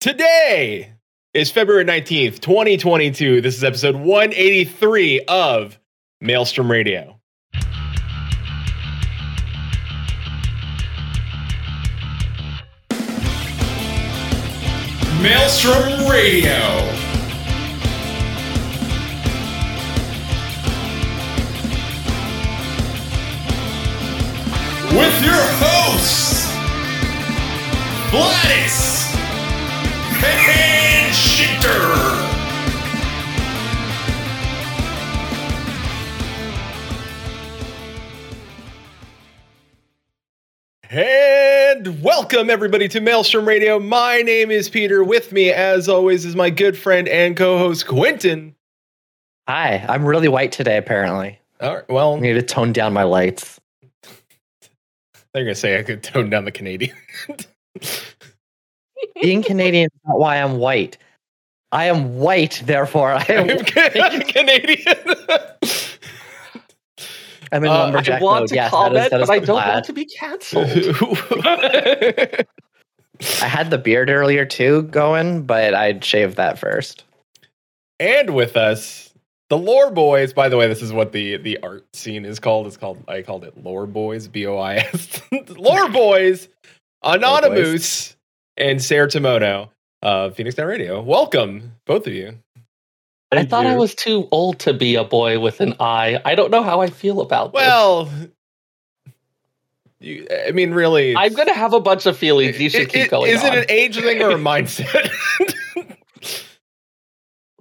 Today is February 19th, 2022. This is episode 183 of Maelstrom Radio. Maelstrom Radio. With your hosts, Gladys and Shitter. And welcome everybody to Maelstrom Radio. My name is Peter. With me, as always, is my good friend and co-host Quentin. Hi, I'm really white today, apparently. All right, well, I need to tone down my lights. they're gonna say I could tone down the Canadian. Being Canadian is not why I'm white. I am white, therefore I am. I'm Canadian. I'm in Uh, I lumberjack I want mode. to Yes, that comment, is, that is but I don't plaid. want to be cancelled. I had the beard earlier too going, but I'd shaved that first. and with us, the Lore Boys. By the way, this is what the the art scene is called. It's called I called it Lore Boys. B O I S. Lore Boys. Anonymous and Sarah Tomono of Phoenix Down Radio. Welcome, both of you. I Thank thought I was too old to be a boy with an eye. I don't know how I feel about Well, you, I mean, really. I'm going to have a bunch of feelings. You should it- keep going Is on. it an age thing or a mindset?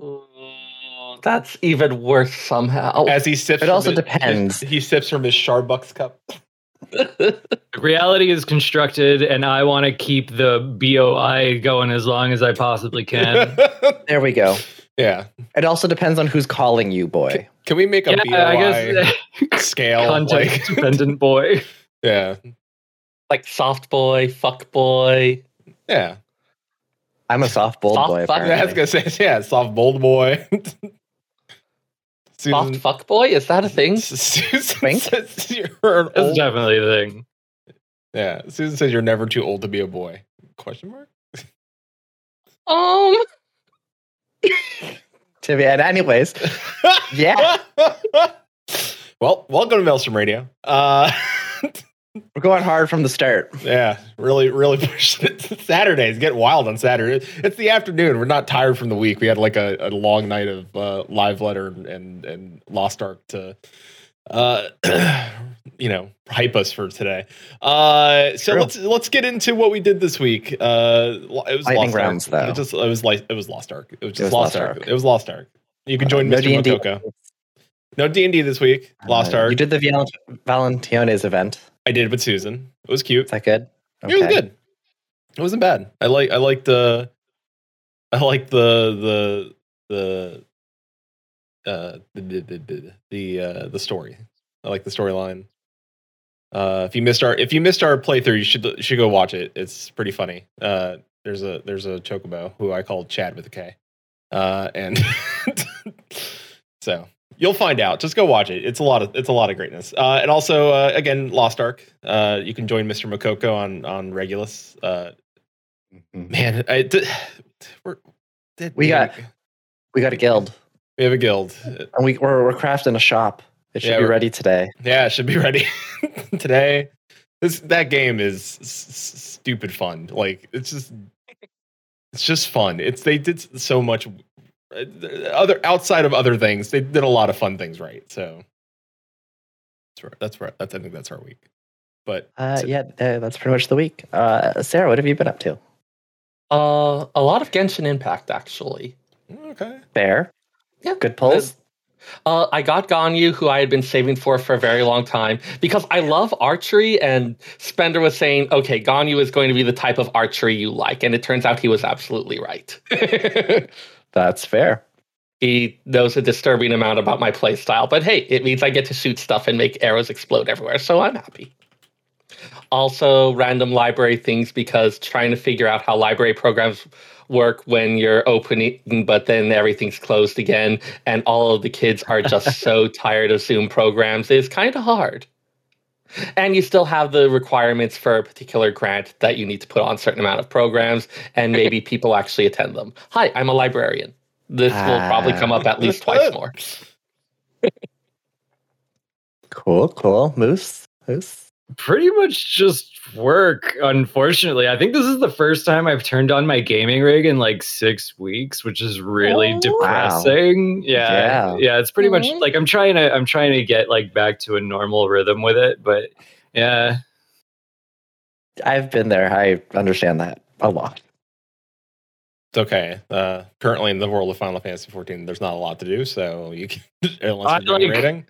Ooh, That's even worse somehow. As he sips, It from also his- depends. He sips from his Starbucks cup. Reality is constructed, and I want to keep the BOI going as long as I possibly can. There we go. yeah. It also depends on who's calling you, boy. Can we make a yeah, BOI guess scale? content Like, dependent boy. yeah, like soft boy, fuck boy. yeah. I'm a soft bold Soft boy. fuck- Yeah, I was gonna say, yeah, soft bold boy. Soft fuck boy? Is that a thing? Susan Wink? says you're an That's old, definitely a thing. yeah. Susan says you're never too old to be a boy. Question mark. Um, To be, and anyways, Yeah. well, welcome to Maelstrom Radio. Uh, we're going hard from the start. yeah, really, really pushing it. Saturdays get wild on Saturday. It's the afternoon. We're not tired from the week. We had like a, a long night of uh, live letter and and Lost Ark to, uh, you know, hype us for today. Uh, so True. let's let's get into what we did this week. Uh, it was Lightning Lost rounds, Ark. though. It just it was like it was Lost Ark. It was just was Lost, Lost Ark. Ark. It was Lost Ark. You can join no Mr. D&D. Mokoko. No D and D this week. Lost Uh, Ark. You did the Val- Valentiones event. I did with Susan. It was cute. Is that good? It was good. It wasn't bad. I like I like the I like the the the uh the the the, the uh the story. I like the storyline. Uh if you missed our if you missed our playthrough, you should should go watch it. It's pretty funny. Uh there's a there's a chocobo who I call Chad with a K. Uh and so you'll find out. Just go watch it. It's a lot of it's a lot of greatness. Uh, and also uh, again, Lost Ark. Uh, you can join Mr. Mokoko on on Regulus. Uh, Mhm. man, I, d- we're, did- We got- We got a guild, we have a guild. and we, we're, we're crafting a shop. It should Yeah, be ready today. Yeah, it should be ready today. This that game is s- s- stupid fun. Like it's just it's just fun. It's they did so much other outside of other things. They did a lot of fun things right. So that's where that's where that's I think that's our week. But Uh, yeah, uh, that's pretty much the week. Uh, Sarah, what have you been up to? uh, a lot of Genshin Impact, actually. okay. Fair. Yeah. Good pulls. Uh, I got Ganyu, who I had been saving for for a very long time, because I love archery. And Spender was saying, okay, Ganyu is going to be the type of archery you like. And it turns out he was absolutely right. That's fair. he knows a disturbing amount about my playstyle, but hey, it means I get to shoot stuff and make arrows explode everywhere, so I'm happy. Also, random library things because trying to figure out how library programs work when you're opening, but then everything's closed again, and all of the kids are just so tired of Zoom programs is kind of hard. And you still have the requirements for a particular grant that you need to put on a certain amount of programs, and maybe people actually attend them. Hi, I'm a librarian. This will probably come up at ah. least twice more. Cool, cool. Moose, Moose. Pretty much just work, unfortunately. I think this is the first time I've turned on my gaming rig in like six weeks, which is really Oh, depressing. Yeah, Yeah. yeah. It's pretty much Mhm. like I'm trying to I'm trying to get like back to a normal rhythm with it, but yeah. I've been there. I understand that a lot. It's okay. Uh, currently in the world of Final Fantasy 14, there's not a lot to do, so you can unless you're doing like- rating.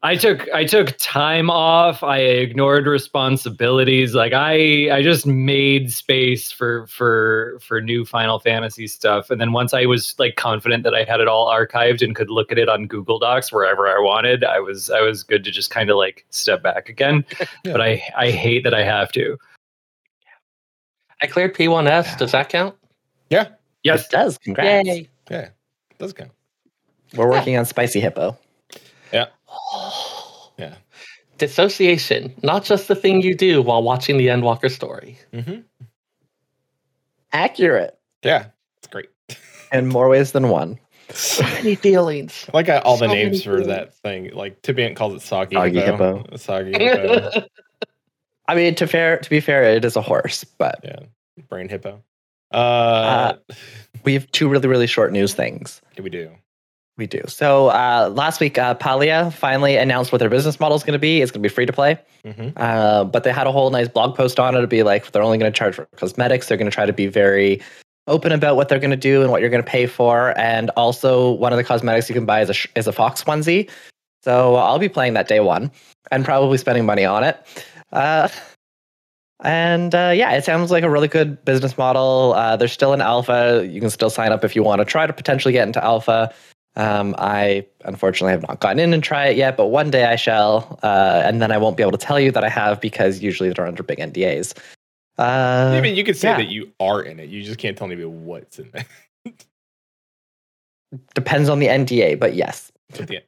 I took I took time off. I ignored responsibilities. Like I I just made space for for for new Final Fantasy stuff. And then once I was like confident that I had it all archived and could look at it on Google Docs wherever I wanted, I was I was good to just kind of like step back again. Yeah. But I I hate that I have to. I cleared P1S. Does that count? Yeah, Yes. It does. Congrats. Yay. yeah, does count. We're working on Spicy Hippo. Yeah. Dissociation, not just the thing you do while watching the Endwalker story. hmm Accurate Yeah, it's great. in more ways than one. So many feelings. I like got all the names for feelings. that thing. Like Tibiant calls it Soggy, Soggy Hippo. Soggy Hippo. I mean, to fair to be fair, it is a horse, but yeah, Brain Hippo. Uh, we have two really really short news things. yeah, we do. We do. So uh, last week, uh, Palia finally announced what their business model is going to be. It's going to be free to play. hmm Uh, but they had a whole nice blog post on it to be like they're only going to charge for cosmetics. They're going to try to be very open about what they're going to do and what you're going to pay for. And also, one of the cosmetics you can buy is a is a fox onesie. So I'll be playing that day one and probably spending money on it. Uh, and uh, yeah, it sounds like a really good business model. Uh, they're still in alpha. You can still sign up if you want to try to potentially get into alpha. Um, I unfortunately have not gotten in and try it yet, but one day I shall, uh, and then I won't be able to tell you that I have because usually they're under big NDAs. Uh, I mean, you could say yeah. that you are in it. You just can't tell anybody what's in there. depends on the NDA, but yes. End.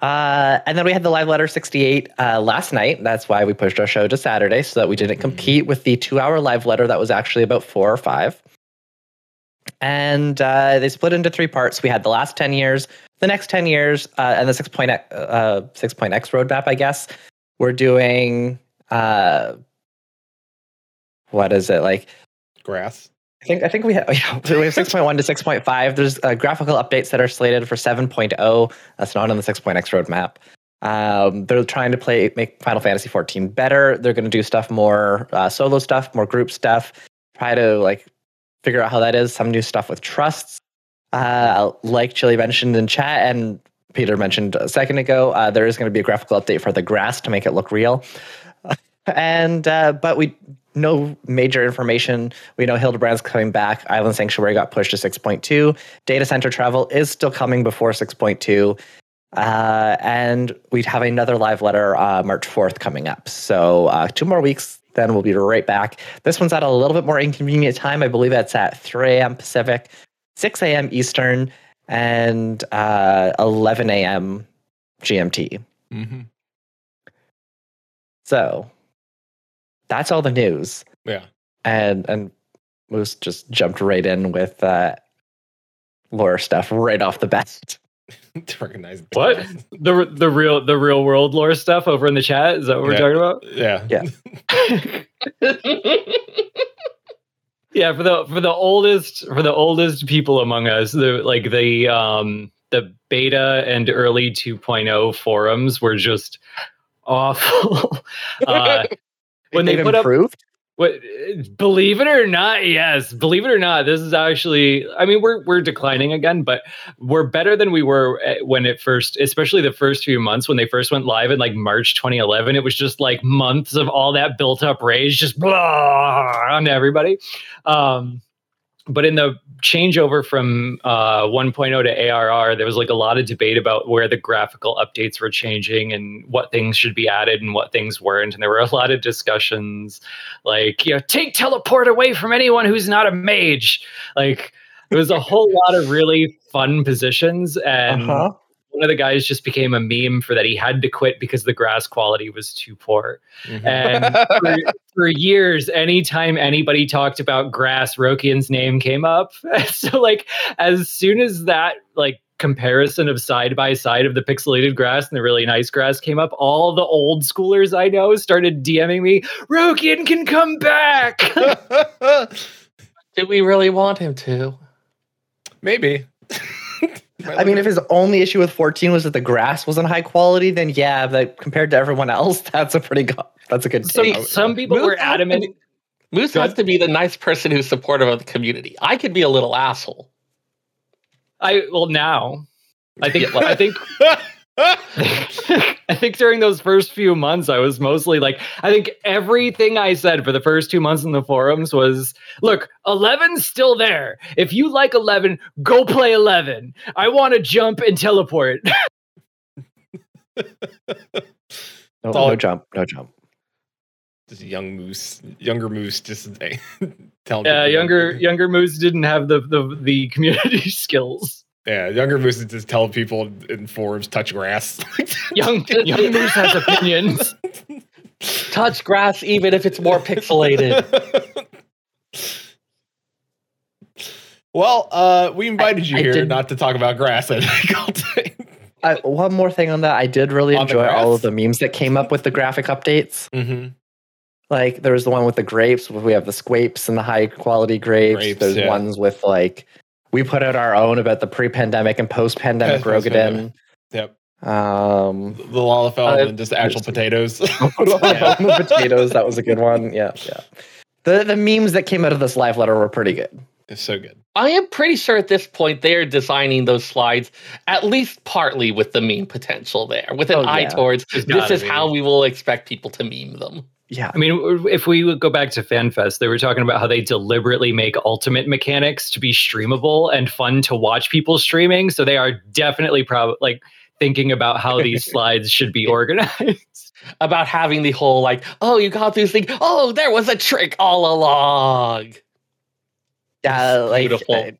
Uh, and then we had the live letter 68 uh, last night. That's why we pushed our show to Saturday so that we didn't Mhm. compete with the two hour live letter that was actually about four or five. And uh, they split into three parts. We had the last 10 years, the next 10 years, uh, and the 6 point, uh, 6 point X roadmap, I guess. We're doing, uh, what is it? Like, Grass. I think I think we have yeah, we have six point one to six point five. There's uh, graphical updates that are slated for 7.0. That's not on the 6.x roadmap. Um, they're trying to play make Final Fantasy 14 better. They're going to do stuff more uh, solo stuff, more group stuff. Try to like figure out how that is. Some new stuff with trusts, uh, like Chili mentioned in chat and Peter mentioned a second ago. Uh, there is going to be a graphical update for the grass to make it look real. and uh, but we no major information. We know Hildebrand's coming back. Island Sanctuary got pushed to 6.2. Data center travel is still coming before 6.2. Uh, and we'd have another live letter uh, March 4th coming up. So uh, two more weeks, then we'll be right back. This one's at a little bit more inconvenient time. I believe it's at 3 a.m. Pacific, 6 a.m. Eastern, and uh, 11 a.m. GMT. hmm So that's all the news. Yeah. and and Moose just jumped right in with uh, lore stuff right off the bat. to recognize the What? grass. The the real the real world lore stuff over in the chat? Is that what we're Yeah. talking about? Yeah. Yeah. yeah for the for the oldest for the oldest people among us the like the um the beta and early 2.0 forums were just awful uh when they They've put up improved. What believe it or not yes believe it or not this is actually i mean we're we're declining again but we're better than we were eh, when it first especially the first few months when they first went live in like march 2011 it was just like months of all that built up rage just blah on everybody. Um but in the changeover from uh, 1.0 to ARR, there was like a lot of debate about where the graphical updates were changing and what things should be added and what things weren't. And there were a lot of discussions like, you know, take teleport away from anyone who's not a mage. Like, it was a whole lot of really fun positions. And Uh-huh. One of the guys just became a meme for that. He had to quit because the grass quality was too poor. Mhm. And for, for years, anytime anybody talked about grass, Rokian's name came up. so like as soon as that like comparison of side by side of the pixelated grass and the really nice grass came up, all the old schoolers I know started DMing me, Rokian can come back. Did we really want him to? Maybe. I mean, if his only issue with 14 was that the grass wasn't high quality, then yeah, but compared to everyone else, that's a pretty good. that's a good some, take. some people Moose were adamant. be- Moose has to be the nice person who's supportive of the community. I could be a little asshole. I well now. I think I think I think during those first few months, I was mostly like, I think everything I said for the first two months in the forums was, look, 11's still there. If you like 11, go play 11. I want to jump and teleport. No, all- no jump, no jump. just young moose, younger moose, just telling. Yeah, people- younger younger moose didn't have the the, the community skills. Yeah, younger moose is just telling people in forums touch grass. Young young moose has opinions. Touch grass, even if it's more pixelated. well, uh, we invited you I here did- not to talk about grass. I think. Uh, one more thing on that, I did really On enjoy all of the memes that came up with the graphic updates. Mm-hmm. Like there was the one with the grapes. We have the squapes and the high quality grapes. Grapes, There's yeah. ones with like we put out our own about the pre-pandemic and post-pandemic Post-pandemic. Roegadyn. Yep. Um, The Lalafell Uh, and then just actual potatoes. the potatoes. That was a good one. Yeah, yeah. The the memes that came out of this live letter were pretty good. it's so good. I am pretty sure at this point they are designing those slides at least partly with the meme potential there, with an Oh, eye towards There's this is be. how we will expect people to meme them. Yeah. I mean, if we would go back to FanFest, they were talking about how they deliberately make ultimate mechanics to be streamable and fun to watch people streaming. So they are definitely probably like thinking about how these slides should be organized. About having the whole like, oh, you got these things. Oh, there was a trick all along. Yeah, like Beautiful. I,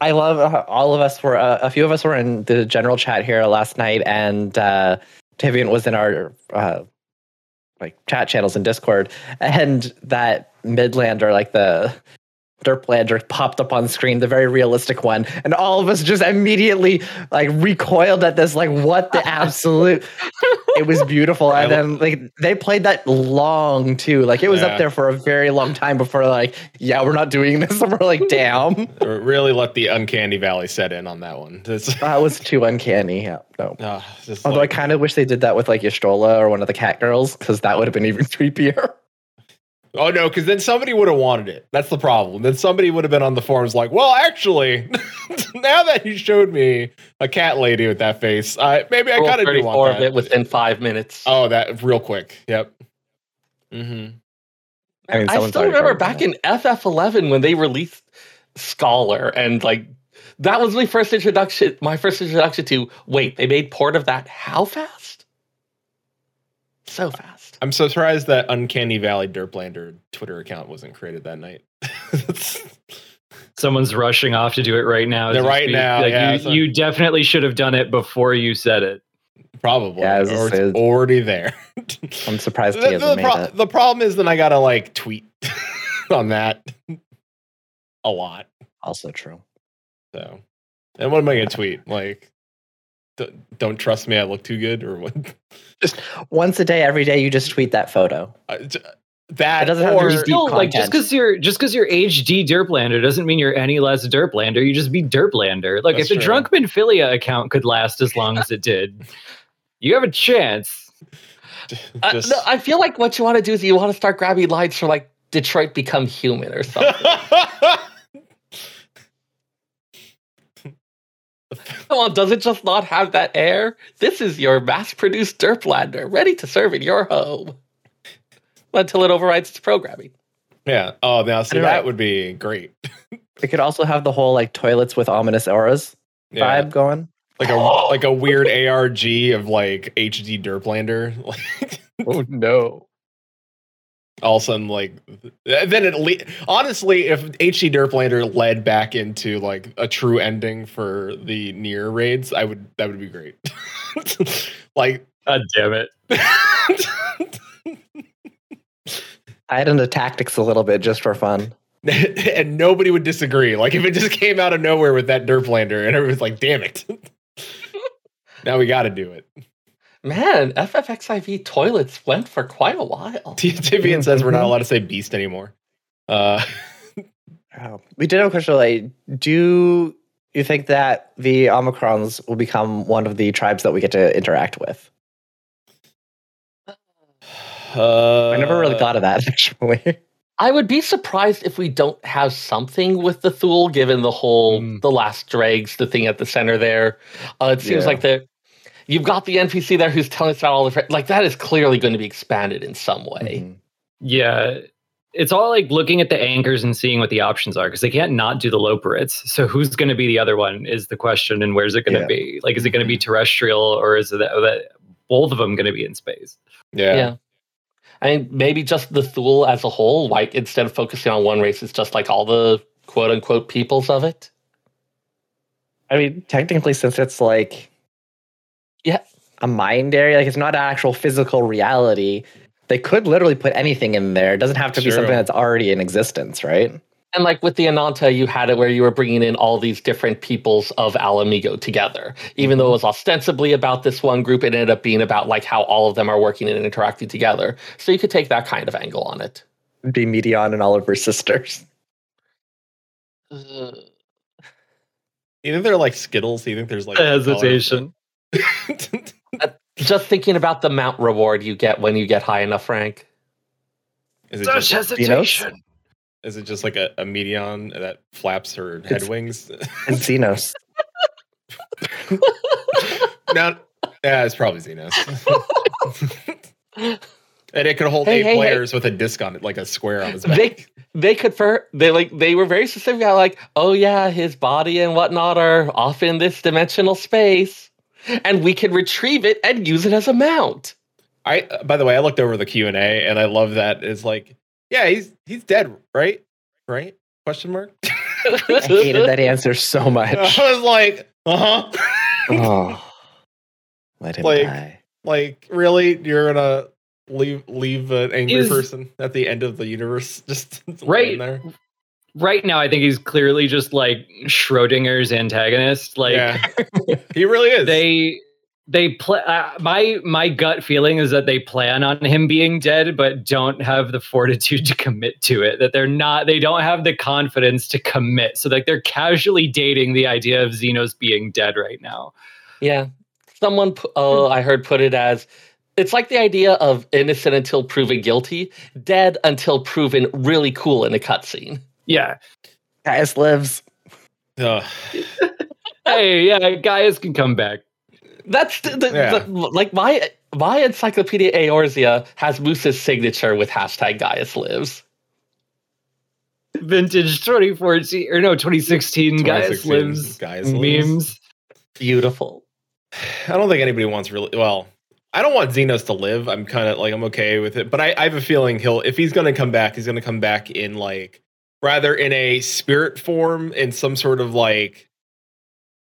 I love uh, all of us were uh, a few of us were in the general chat here last night, and uh, Tivian was in our uh, like chat channels in Discord, and that Midlander, like the Derplander, popped up on screen, the very realistic one, and all of us just immediately like recoiled at this, like what the absolute. it was beautiful, and I then like they played that long too, like it was Yeah. up there for a very long time before like yeah we're not doing this, and we're like damn. Or really let the uncanny valley set in on that one. It's, That was too uncanny. Yeah, no. uh, just Although like- I kind of wish they did that with like Y'shtola or one of the cat girls because that would have been even creepier. Oh no, because then somebody would have wanted it. That's the problem. Then somebody would have been on the forums like, well, actually, now that you showed me a cat lady with that face, uh, maybe I Roll kind of do 34 want of it within five minutes. oh, that real quick. Yep. Mm-hmm. I mean, I still remember probably back in FF11 when they released Scholar and like that was my first introduction. My first introduction to wait, they made port of that how fast? So fast. I'm so surprised that Uncanny Valley Derplander Twitter account wasn't created that night. Someone's rushing off to do it right now. as They're right speak. now, Like, yeah, you, so- you definitely should have done it before you said it. Probably. Yeah, or it's say- already there. I'm surprised the, he hasn't the made pro- it. the problem is then I gotta like tweet on that a lot. Also true. So, and what am I gonna tweet? Like, d- don't trust me. I look too good, or what? Just Once a day, every day, you just tweet that photo. Uh, that It doesn't have to be deep Still, like just because you're just because you're HD Derplander doesn't mean you're any less Derplander. You just be Derplander. Like That's if the true. Drunkman Philia account could last as long as it did, you have a chance. Uh, no, I feel like what you want to do is you want to start grabbing lines for like Detroit become human or something. Come on, does it just not have that air? This is your mass-produced Derplander, ready to serve in your home. Until it overrides its programming. yeah. Oh, now see that know. would be great. It could also have the whole like toilets with ominous auras Yeah. vibe going. Like a like a weird ARG of like HD Derplander. Like, Oh no. All of a sudden like then at least honestly if hd derplander led back into like a true ending for the Nier raids i would that would be great like God damn it. I had into tactics a little bit just for fun. and nobody would disagree like if it just came out of nowhere with that derplander and everyone's like damn it now we got to do it Man, FFXIV toilets went for quite a while. T- Tivian says we're not allowed to say beast anymore uh Oh. We did have a question like, do you think that the Omicrons will become one of the tribes that we get to interact with? uh I never really thought of that actually. I would be surprised if we don't have something with the Thule, given the whole Mm. the last dregs, the thing at the center there. Uh, it seems Yeah. like the you've got the NPC there who's telling us about all the fr- like that is clearly going to be expanded in some way. Mhm. Yeah. It's all like looking at the anchors and seeing what the options are because they can't not do the Loporrits. So who's going to be the other one is the question, and where's it going to Yeah. be? Like, is it going to be terrestrial or is it that, that both of them going to be in space? yeah, I mean, maybe just the Thule as a whole, like instead of focusing on one race, it's just like all the quote unquote peoples of it. I mean, technically, since it's like, Yeah. a mind area, like it's not an actual physical reality. They could literally put anything in there. It doesn't have to be True. something that's already in existence, right? And like with the Ananta, you had it where you were bringing in all these different peoples of Ala Mhigo together. Even though it was ostensibly about this one group, it ended up being about like how all of them are working and interacting together. So you could take that kind of angle on it. Be Meteion and all of her sisters. Uh, you think they're like skittles you think there's like Hesitation. Uh, just thinking about the mount reward you get when you get high enough rank. is it Such just, hesitation. is it just like a, a meteion that flaps her head It's- wings And Zenos. no yeah it's probably zenos and it could hold Hey, eight hey, hey. players with a disc on it like a square on his back they they could for they like they were very specific about like oh yeah his body and whatnot are off in this dimensional space and we can retrieve it and use it as a mount I by the way, I looked over the Q and A, and I love that it's like, yeah, he's he's dead, right? Right? Question mark. I hated that answer so much. I was like, uh huh. oh, let him Like- die. like, really? You're gonna leave leave an angry Is- person at the end of the universe just Right. laying there? Right now, I think he's clearly just like Schrodinger's antagonist. Like, yeah, he really is. they they play uh, my my gut feeling is that they plan on him being dead but don't have the fortitude to commit to it that they're not they don't have the confidence to commit so like they're casually dating the idea of zenos being dead right now yeah someone pu- oh i heard put it as it's like the idea of innocent until proven guilty dead until proven really cool in a cutscene yeah Gaius lives. Ugh. hey yeah gaius can come back That's the, the, Yeah. the- like my my encyclopedia Eorzea has Moose's signature with hashtag Gaius lives. vintage 2014 or no 2016 gaius lives Gaius lives. memes Beautiful. I don't think anybody wants really well. I don't want Zenos to live. I'm kind of like I'm okay with it, but I, I have a feeling he'll if he's going to come back, he's going to come back in like rather in a spirit form, in some sort of like,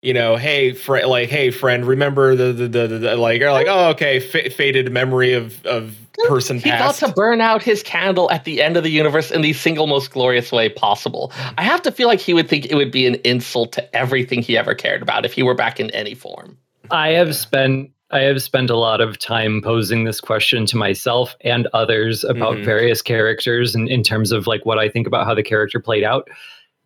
you know, hey, friend, like hey, friend, remember the the the, the, the like, or like, oh. oh, okay, fa- faded memory of of person He got to burn out his candle at the end of the universe in the single most glorious way possible. I have to feel like he would think it would be an insult to everything he ever cared about if he were back in any form. I have spent I have spent a lot of time posing this question to myself and others about Mhm. various characters and in terms of like what I think about how the character played out.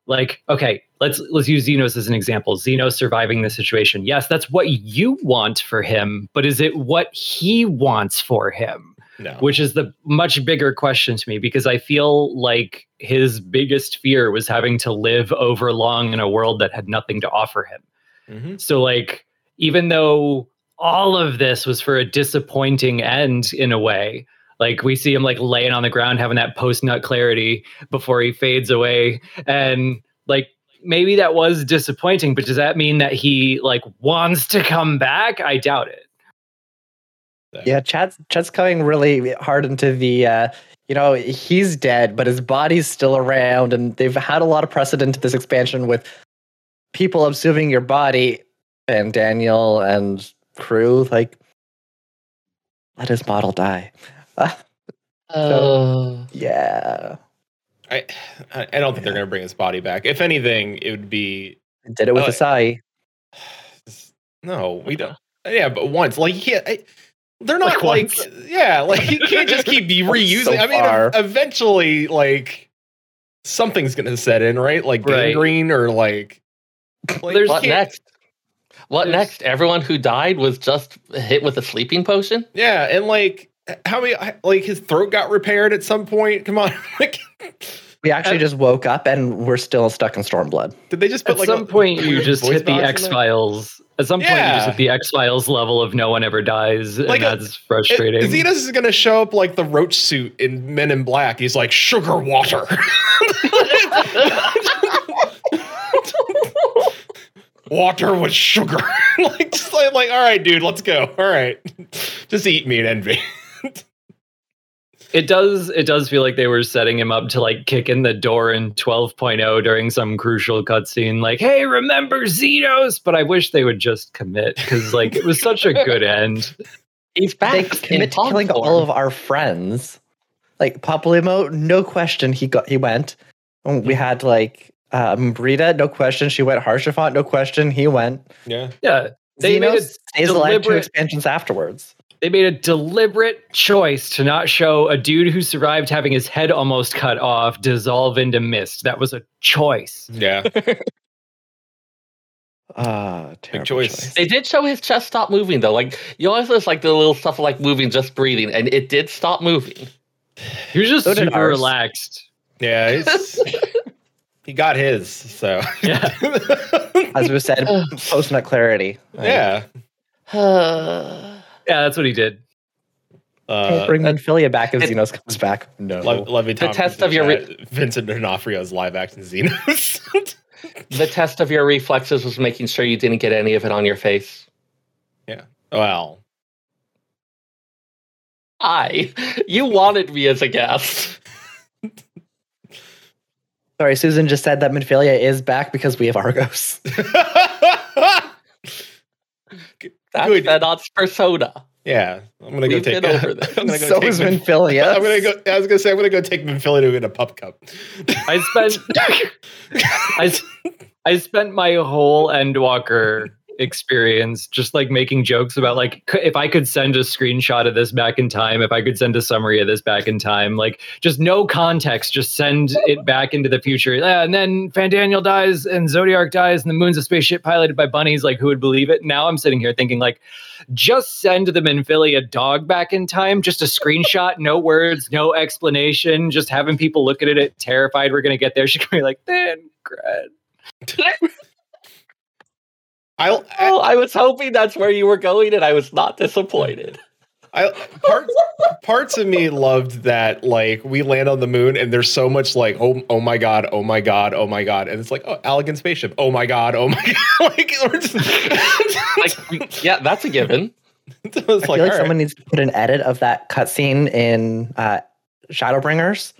Like, okay, let's let's use Zenos as an example. Zenos surviving the situation. Yes, that's what you want for him, but is it what he wants for him? no. Which is the much bigger question to me because I feel like his biggest fear was having to live over long in a world that had nothing to offer him. Mhm. So like even though all of this was for a disappointing end in a way, like we see him like laying on the ground having that post nut clarity before he fades away and like maybe that was disappointing, but does that mean that he like wants to come back? I doubt it. Yeah, Chad's Chad's coming really hard into the uh you know, he's dead, but his body's still around, and they've had a lot of precedent to this expansion with people observing your body and Daniel and crew, like let his model die. Uh, Uh, yeah. I I I don't think they're gonna bring his body back. If anything, it would be Did it with Oh, Asahi. no. We don't. Yeah, but once like he can't. I, they're not Like like, yeah, like you can't just keep be reusing. So I mean, far. eventually, like something's gonna set in, right? Like Right. gangrene or like. like There's- what next? What There's- next? Everyone who died was just hit with a sleeping potion? Yeah, and like how many like his throat got repaired at some point. Come on, We actually At- just woke up and we're still stuck in Stormblood. did they just put At like some a point, you just hit the X? Files. At some point, you just hit the X Files level of no one ever dies, Like and a- that's frustrating. It- Zenos is gonna show up like the roach suit in Men in Black. He's like sugar water. water with sugar. like just like, like, all right, dude, let's go. All right. Just eat me and envy. It does. It does feel like they were setting him up to like kick in the door in 12.0 during some crucial cutscene. Like, hey, remember Zenos? But I wish they would just commit because like it was such a good end. He's back. They commit to killing form. all of our friends. Like Papalymo, no question he got he went. We mm. had like um Brita, no question, she went. Haurchefant, no question, he went. Yeah. Yeah, they made Zenos it stays alive two deliberate- expansions afterwards. they made a deliberate choice to not show a dude who survived having his head almost cut off dissolve into mist. That was a choice. Yeah. Ah, terrible choice. choice. They did show his chest stop moving though. Like you always notice like the little stuff like moving, just breathing, and it did stop moving. He was just So super relaxed. Yeah. He's, he got his, so Yeah. As we said, post nut clarity. yeah. Yeah, that's what he did. Can't Uh, bring Minfilia back if Zenos comes back. No. Le- Levy The test of your chat, Vincent D'Onofrio's live action Zenos. the test of your reflexes was making sure you didn't get any of it on your face. Yeah. Well, I, you wanted me as a guest. Sorry, Susan just said that Minfilia is back because we have Argos. That's Good. Fedot's persona. yeah, I'm gonna go We've take. been over this. I'm gonna go so take is Min- Minfilia. I'm gonna go. I was gonna say I'm gonna go take Minfilia to get a pup cup. I spent I, s- I spent my whole Endwalker experience just like making jokes about like if I could send a screenshot of this back in time, if I could send a summary of this back in time, like just no context, just send it back into the future. Yeah, and then Fandaniel dies and Zodiark dies and the moon's a spaceship piloted by bunnies. Like who would believe it? Now I'm sitting here thinking like just send the a dog back in time, just a screenshot, no words, no explanation, just having people look at it terrified we're gonna get there. She can be like, then Grad. I, I, Oh, I was hoping that's where you were going, and I was not disappointed. I parts parts of me loved that like we land on the moon and there's so much like oh oh my god oh my god oh my god and it's like oh elegant spaceship oh my god oh my god like we're just Like, yeah, that's a given. it's like, I feel like all right. someone needs to put an edit of that cutscene in uh, Shadowbringers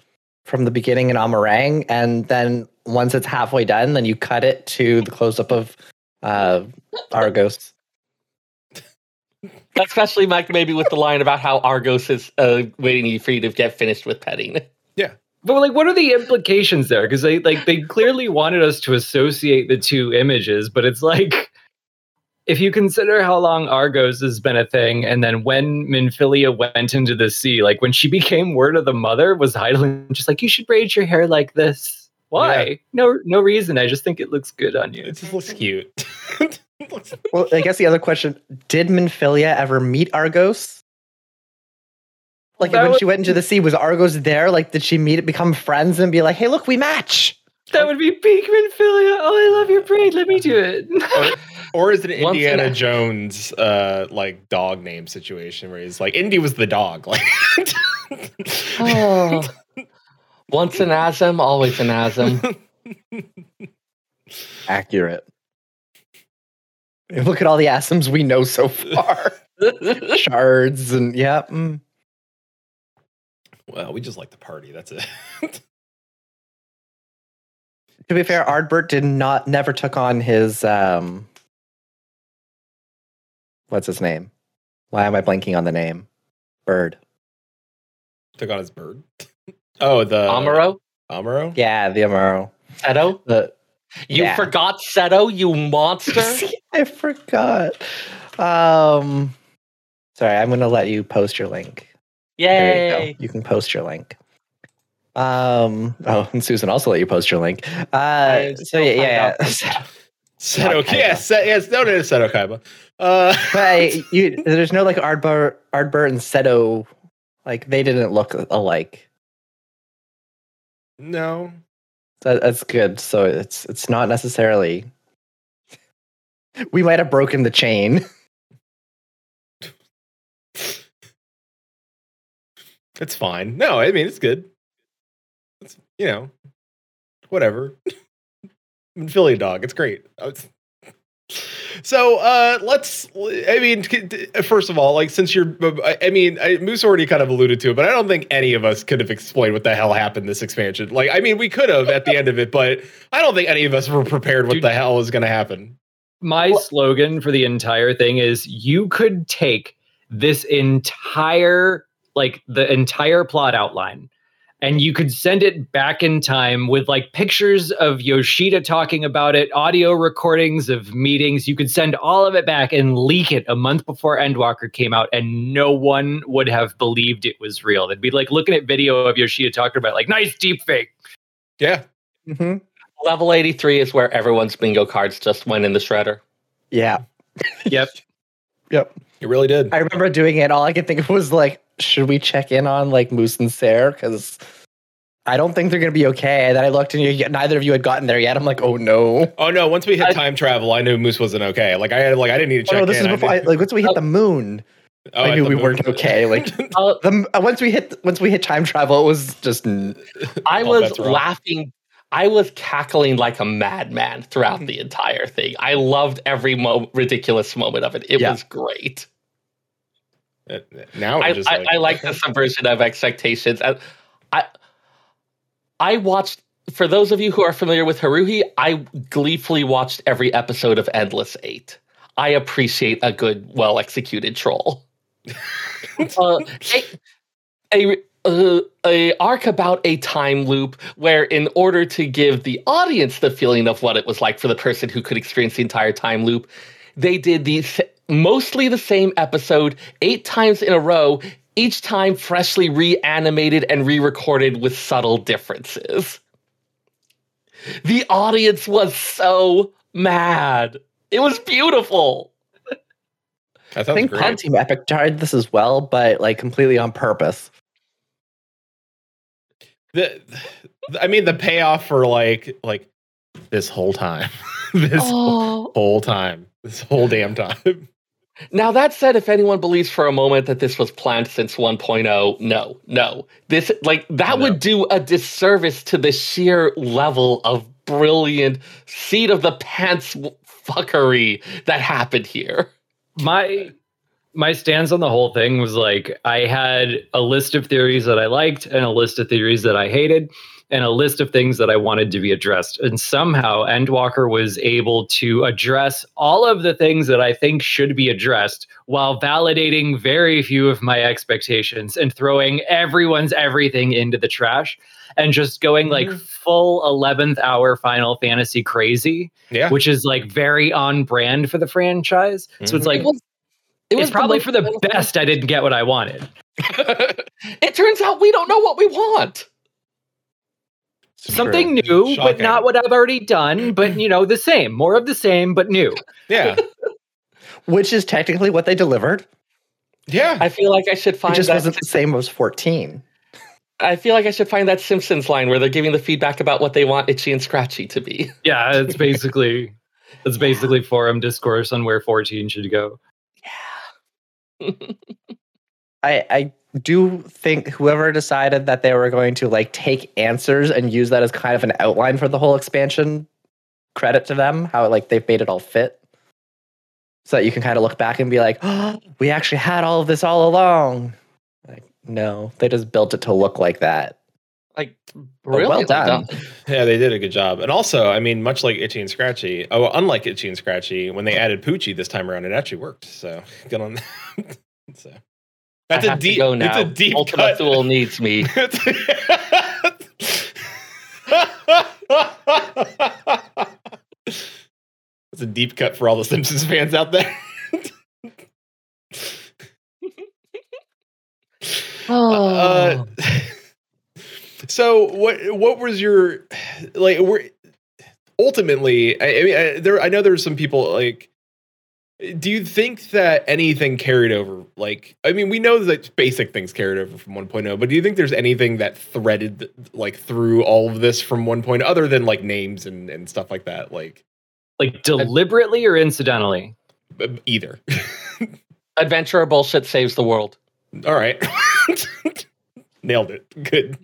from the beginning in Amh Araeng, and then once it's halfway done, then you cut it to the close up of uh, Argos. Especially Mike, maybe with the line about how Argos is uh, waiting for you to get finished with petting. Yeah, but like, what are the implications there? Because they like they clearly wanted us to associate the two images, but it's like if you consider how long Argos has been a thing, and then when Minfilia went into the sea, like when she became Word of the Mother, was Hydaelyn just like you should braid your hair like this? Why? No, no reason. I just think it looks good on you. it just looks cute Well, I guess the other question: Did Minfilia ever meet Argos? Like That when would- she went into the sea, was Argos there? Like, did she meet, it, become friends, and be like, "Hey, look, we match"? That would be peak Minfilia. Oh, I love your braid. Let me do it. or is it an Once in Indiana a- Jones uh like dog name situation where he's like Indy was the dog like Oh. Once an Azem, always an Azem. Accurate. Look at all the Azems we know so far. shards and yeah. Mm. Well, we just like to party. That's it. To be fair, Ardbert did not never took on his um what's his name? Why am I blanking on the name? Bird. Took on his bird. Oh, the Amaro? Amaro. Yeah, the Amaro. Seto? The You Yeah. forgot Seto, you monster? See, I forgot. Um sorry, I'm gonna let you post your link. There you Yay. go. You can post your link. Um oh and Susan also let you post your link. Uh I so still yeah, find yeah. Seto. Kaiba. Yes, Set, yes. No, no, Seto Kaiba. Uh, but you, there's no like Ardbert, Ardbert and Seto, like they didn't look alike. No. That, that's good. So it's it's not necessarily. We might have broken the chain. It's fine. No, I mean it's good. It's you know, whatever. I'm Philly dog. It's great. Oh, it's- So uh let's. I mean, first of all, like since you're, I- I mean, I, Moose already kind of alluded to it, but I don't think any of us could have explained what the hell happened this expansion. Like, I mean, we could have at the end of it, but I don't think any of us were prepared what Dude. the hell is going to happen. My slogan for the entire thing is you could take this entire like the entire plot outline and you could send it back in time with like pictures of Yoshida talking about it, audio recordings of meetings. You could send all of it back and leak it a month before Endwalker came out, and no one would have believed it was real. They'd be like looking at video of Yoshida talking about it, like nice deep fake. Yeah. Mm-hmm. Level 83 is where everyone's bingo cards just went in the shredder. Yeah. Yep. Yep. You really did. I remember doing it. All I could think of was like, should we check in on like Moose and Sarah? Because I don't think they're gonna be okay. And then I looked and you, neither of you had gotten there yet. I'm like, oh no. Oh no! Once we hit I- time travel, I knew Moose wasn't okay. Like I had, like I didn't need to Oh, check no, this in. is before. I, knew- like once we hit the moon, Oh, I knew we moon. weren't okay. Like Uh, the uh, once we hit once we hit time travel, it was just I was bets are off. laughing. I was cackling like a madman throughout the entire thing. I loved every mo- ridiculous moment of it. It Yeah. was great. Now I, just I, like, I like the subversion of expectations. And I I watched for those of you who are familiar with Haruhi, I gleefully watched every episode of Endless Eight. I appreciate a good, well executed troll. uh, a, a, uh, a arc about a time loop where, in order to give the audience the feeling of what it was like for the person who could experience the entire time loop, they did the s- mostly the same episode eight times in a row, each time freshly reanimated and re-recorded with subtle differences. The audience was so mad. It was beautiful. I think great. Pop Team Epic tried this as well, but like completely on purpose. the, I mean, the payoff for like like this whole time, this Oh. whole time, this whole damn time. Now that said, if anyone believes for a moment that this was planned since 1.0, no, no. This like that would do a disservice to the sheer level of brilliant seat of the pants fuckery that happened here. my my stance on the whole thing was like I had a list of theories that I liked and a list of theories that I hated and a list of things that I wanted to be addressed. And somehow Endwalker was able to address all of the things that I think should be addressed while validating very few of my expectations and throwing everyone's everything into the trash and just going like Mhm. full 11th hour Final Fantasy crazy Yeah, which is like very on brand for the franchise. So it's Mhm. like It was, it it's probably most for the best I didn't get what I wanted. it turns out we don't know what we want. Something new, but not what I've already done, but you know, the same. More of the same, but new. yeah, Which is technically what they delivered. yeah. I feel like I should It find just that. wasn't the same as 14. I feel like I should find that Simpsons line where they're giving the feedback about what they want Itchy and Scratchy to be. Yeah, it's basically it's basically forum discourse on where 14 should go. Yeah. I, I do you think whoever decided that they were going to like take answers and use that as kind of an outline for the whole expansion, credit to them, how like they've made it all fit. so that you can kind of look back and be like, oh, we actually had all of this all along. Like, no, they just built it to look like that. Like oh, well really done. Yeah, they did a good job. And also, I mean, much like Itchy and Scratchy, oh, unlike Itchy and Scratchy, when they added Poochie this time around, it actually worked. So good on that. so that's I a have to deep. go now. It's a deep Ultima cut. Thule needs me. It's a deep cut for all the Simpsons fans out there. Uh, so what what was your like were ultimately I, I mean I, there I know there's some people like do you think that anything carried over like I mean we know that basic things carried over from 1.0 but do you think there's anything that threaded like through all of this from 1.0 other than like names and and stuff like that like Like deliberately or incidentally? either Adventurer bullshit saves the world. all right nailed it good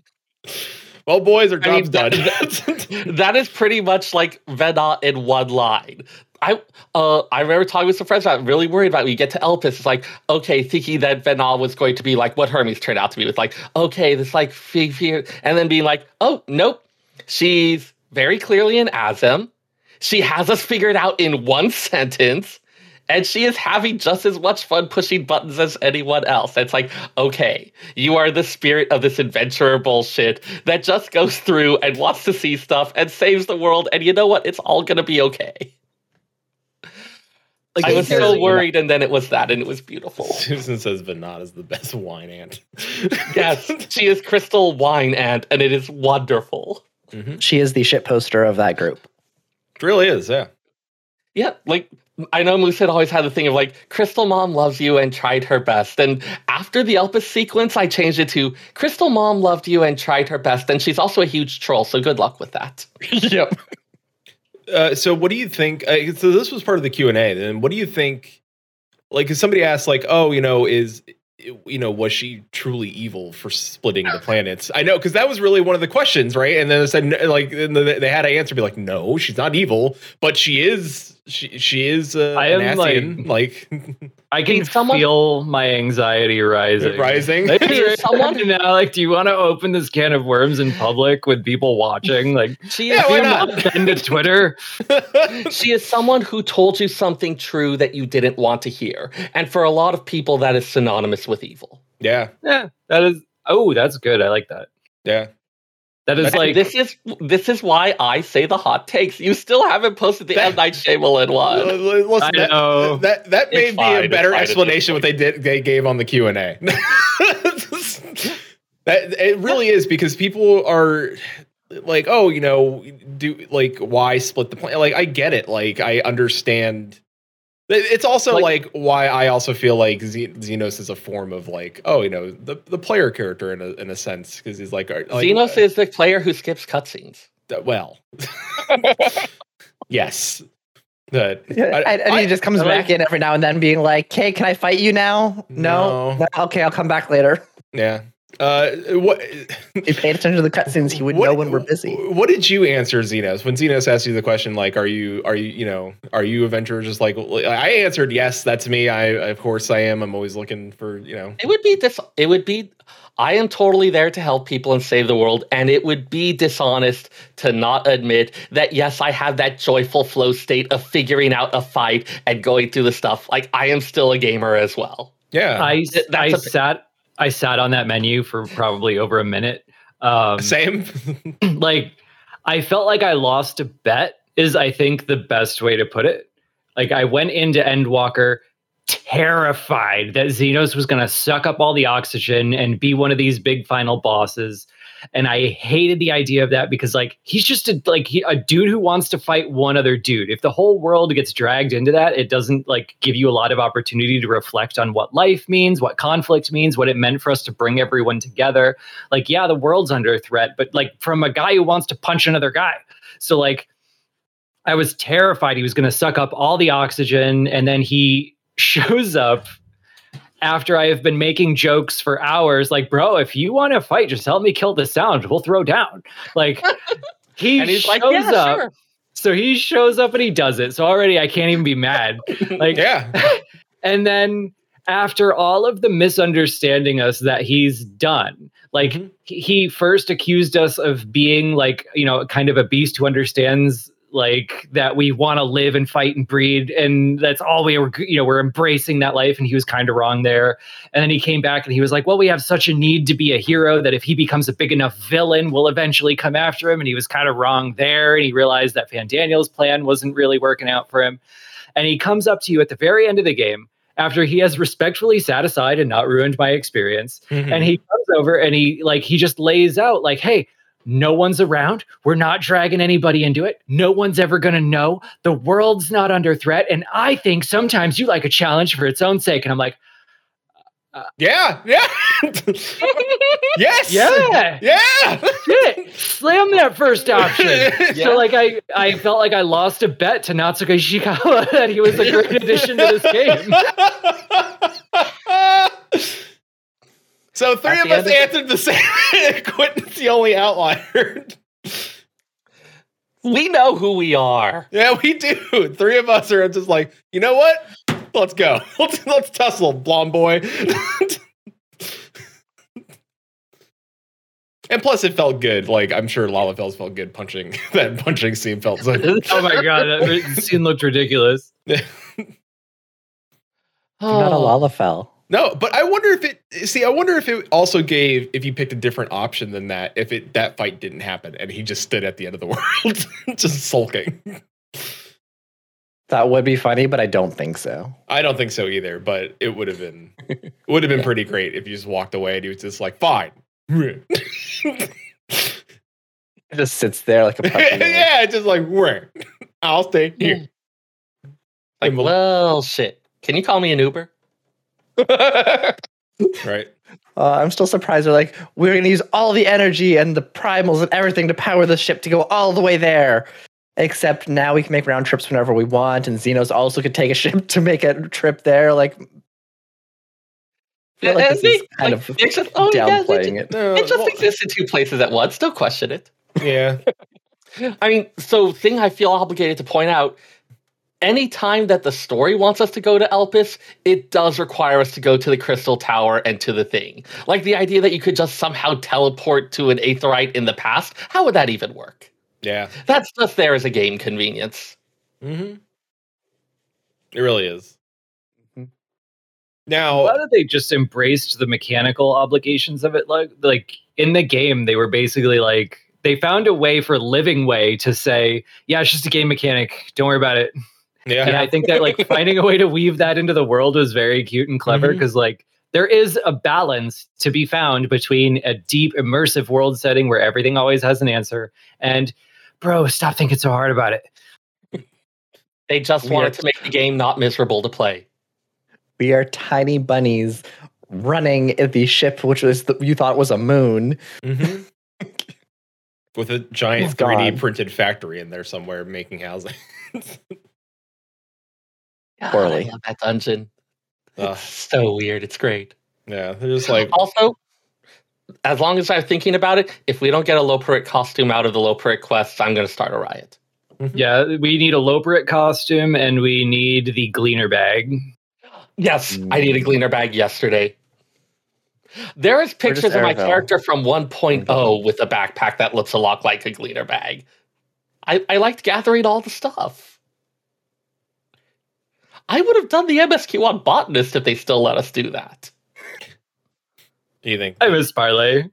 well boys our I mean, job's that- done that is pretty much like Venat in one line. I uh I remember talking with some friends about it, really worried about it. we get to Elpis. It's like, okay, thinking that Venat was going to be like what Hermes turned out to be. It's like, okay, this like fear and then being like, oh nope. She's very clearly an Azem. She has us figured out in one sentence. And she is having just as much fun pushing buttons as anyone else. It's like, okay, you are the spirit of this adventurer bullshit that just goes through and wants to see stuff and saves the world. And you know what? It's all to be okay. Like I was so worried, and then it was that, and it was beautiful. Susan says Venat is the best wine aunt. yes, she is Crystal Wine Aunt, and it is wonderful. Mhm. She is the shit poster of that group. It really is, yeah. Yeah, like I know Moose had always had the thing of like Crystal Mom loves you and tried her best. And after the Elpis sequence, I changed it to Crystal Mom loved you and tried her best. And she's also a huge troll, so good luck with that. yep. Uh, so, what do you think? Uh, so, this was part of the Q and A. Then, what do you think? Like, if somebody asked, like, "Oh, you know, is you know, was she truly evil for splitting the planets?" I know because that was really one of the questions, right? And then they said, like, they had to answer, be like, "No, she's not evil, but she is. She she is. Uh, I an am, Asian, like, I can Need someone- feel my anxiety rising. rising." Like, Need someone- now, like, do you want to open this can of worms in public with people watching? Like, She Yeah, is, why not? not to Twitter? she is someone who told you something true that you didn't want to hear. And for a lot of people, that is synonymous with evil. yeah, Yeah, that is. Oh, that's good. I like that. yeah. That is like this is this is why I say the hot takes. You still haven't posted the That- M Night Shyamalan one. Listen, I that- know. That that may It's be fine, a better fine at this explanation what they did they gave on the Q and A. That it really is because people are like, oh, you know, do like why split the plan? Like I get it. Like I understand. It- It's also like, Like- why I also feel like Z- Zenos is a form of like, oh, you know, the, the player character in a in a sense because he's like, like Zenos is the player who skips cutscenes. uh, well, yes. That Yeah, and, and he just comes I back like- in every now and then, being like, "Hey, can I fight you now? No. No. Okay, I'll come back later." Yeah. Uh, what? If he paid attention to the cutscenes, he would what- know when we're busy. What did you answer, Zenos? When Zenos asked you the question, like, "Are you, are you, you know, are you a venturer?" Just like I answered, "Yes, that's me. I, of course, I am. I'm always looking for, you know." It would be this. It would be. I am totally there to help people and save the world, and it would be dishonest to not admit that yes, I have that joyful flow state of figuring out a fight and going through the stuff. Like I am still a gamer as well. Yeah. I, I that's a- sat I sat on that menu for probably over a minute. Um, Same. like I felt like I lost a bet is I think the best way to put it. Like I went into Endwalker terrified that Zenos was going to suck up all the oxygen and be one of these big final bosses. And I hated the idea of that because like he's just a like he, a dude who wants to fight one other dude. If the whole world gets dragged into that, it doesn't like give you a lot of opportunity to reflect on what life means, what conflict means, what it meant for us to bring everyone together like yeah the world's under threat but like from a guy who wants to punch another guy so like i was terrified he was going to suck up all the oxygen and then he shows up after i have been making jokes for hours like bro if you want to fight just help me kill the sound we'll throw down like he he's shows like, yeah, up sure. So he shows up and he does it. So already I can't even be mad. Like Yeah. and then after all of the misunderstanding us that he's done like Mhm. he- he first accused us of being like you know kind of a beast who understands like that we want to live and fight and breed and that's all we were you know we're embracing that life and he was kind of wrong there. And then he came back and he was like well we have such a need to be a hero that if he becomes a big enough villain we'll eventually come after him. And he was kind of wrong there and he realized that Fandaniel's plan wasn't really working out for him. And he comes up to you at the very end of the game after he has respectfully sat aside and not ruined my experience. Mm-hmm. and he comes over and he like he just lays out like hey no one's around we're not dragging anybody into it no one's ever going to know the world's not under threat and i think sometimes you like a challenge for its own sake and i'm like yeah. Yeah. yes. yeah Yeah. shit slam that first option Yeah. so like i i felt like i lost a bet to Natsuko Ishikawa that he was a great addition to this game so three of us end of- answered the same. Quentin's the only outlier. We know who we are. yeah, we do. Three of us are just like, you know what? Let's go. Let's let's tussle, blonde boy. and plus, it felt good. Like I'm sure Lalafels felt good punching that punching scene. Felt so. oh my god that scene looked ridiculous I'm Not a Oh. Lalafell. No, but I wonder if it. See, I wonder if it also gave if you picked a different option than that. If it that fight didn't happen and he just stood at the end of the world, just sulking. That would be funny, but I don't think so. I don't think so either. But it would have been would have been pretty great if you just walked away and he was just like, "Fine." It just sits there like a puppy. yeah, just like where I'll stay here. Hmm. Like, well, shit. Can you call me an Uber? Right. Uh, I'm still surprised. They're like, we're going to use all the energy and the primals and everything to power the ship to go all the way there. Except now we can make round trips whenever we want, and Zenos also could take a ship to make a trip there. Like, I feel like this they- is kind like, of it's just- oh, yeah, they downplaying it. No, It just well, exists in two places at once. Don't question it. yeah. I mean, so thing I feel obligated to point out. Anytime that the story wants us to go to Elpis, it does require us to go to the Crystal Tower and to the thing. Like the idea that you could just somehow teleport to an Aetheryte in the past, how would that even work? Yeah. That's just there as a game convenience. Mm-hmm. It really is. Mhm. Now, Why did they just embraced the mechanical obligations of it? Like, like in the game, they were basically like they found a way for Living Way to say, "Yeah, it's just a game mechanic. Don't worry about it." Yeah, And I think that like finding a way to weave that into the world was very cute and clever because like there is a balance to be found between a deep immersive world setting where everything always has an answer and bro, stop thinking so hard about it. They just We wanted are- to make the game not miserable to play. We are tiny bunnies running in the ship, which was the, you thought was a moon. Mhm. with a giant It's 3D gone. printed factory in there somewhere making housing. Poorly. I love that dungeon. Ugh. It's so weird. It's great. yeah, they're just like, Also, as long as I'm thinking about it, if we don't get a Loporrit costume out of the Loporrit quests, I'm going to start a riot. Mm-hmm. Yeah, we need a Loporrit costume and we need the Gleaner bag. Yes, I need a mm. Gleaner bag yesterday. There is pictures of my character from 1.0 mm-hmm. with a backpack that looks a lot like a Gleaner bag. I, I liked gathering all the stuff. I would have done the MSQ on Botanist if they still let us do that. do you think I miss Parlay.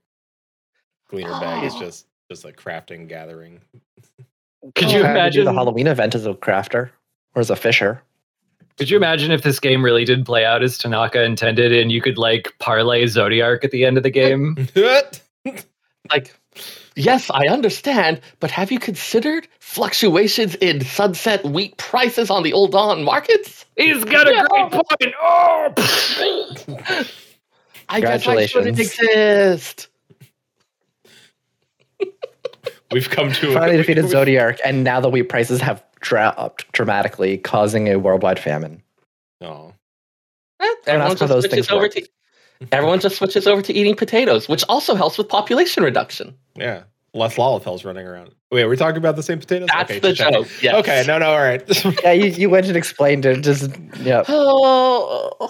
Gleaner bag is Oh. just just a crafting gathering? Could Oh, you trying to do imagine the Halloween event as a crafter or as a fisher? Could you imagine if this game really did play out as Tanaka intended and you could like parlay Zodiark at the end of the game? What? Like, yes, I understand, but have you considered fluctuations in sunset wheat prices on the old on markets? He's got a great point. Oh, I guess I shouldn't exist. We've come to Finally defeated Zodiark, and now the wheat prices have dropped dramatically, causing a worldwide famine. Oh, Eh, Don't how just those switches things over work. to everyone just switches over to eating potatoes, which also helps with population reduction. yeah. less Lalafels running around. Wait, are we talking about the same potatoes? That's okay, the joke. Yes. Okay, no, no, all right. Yeah, you, you went and explained it. Just yeah. Oh,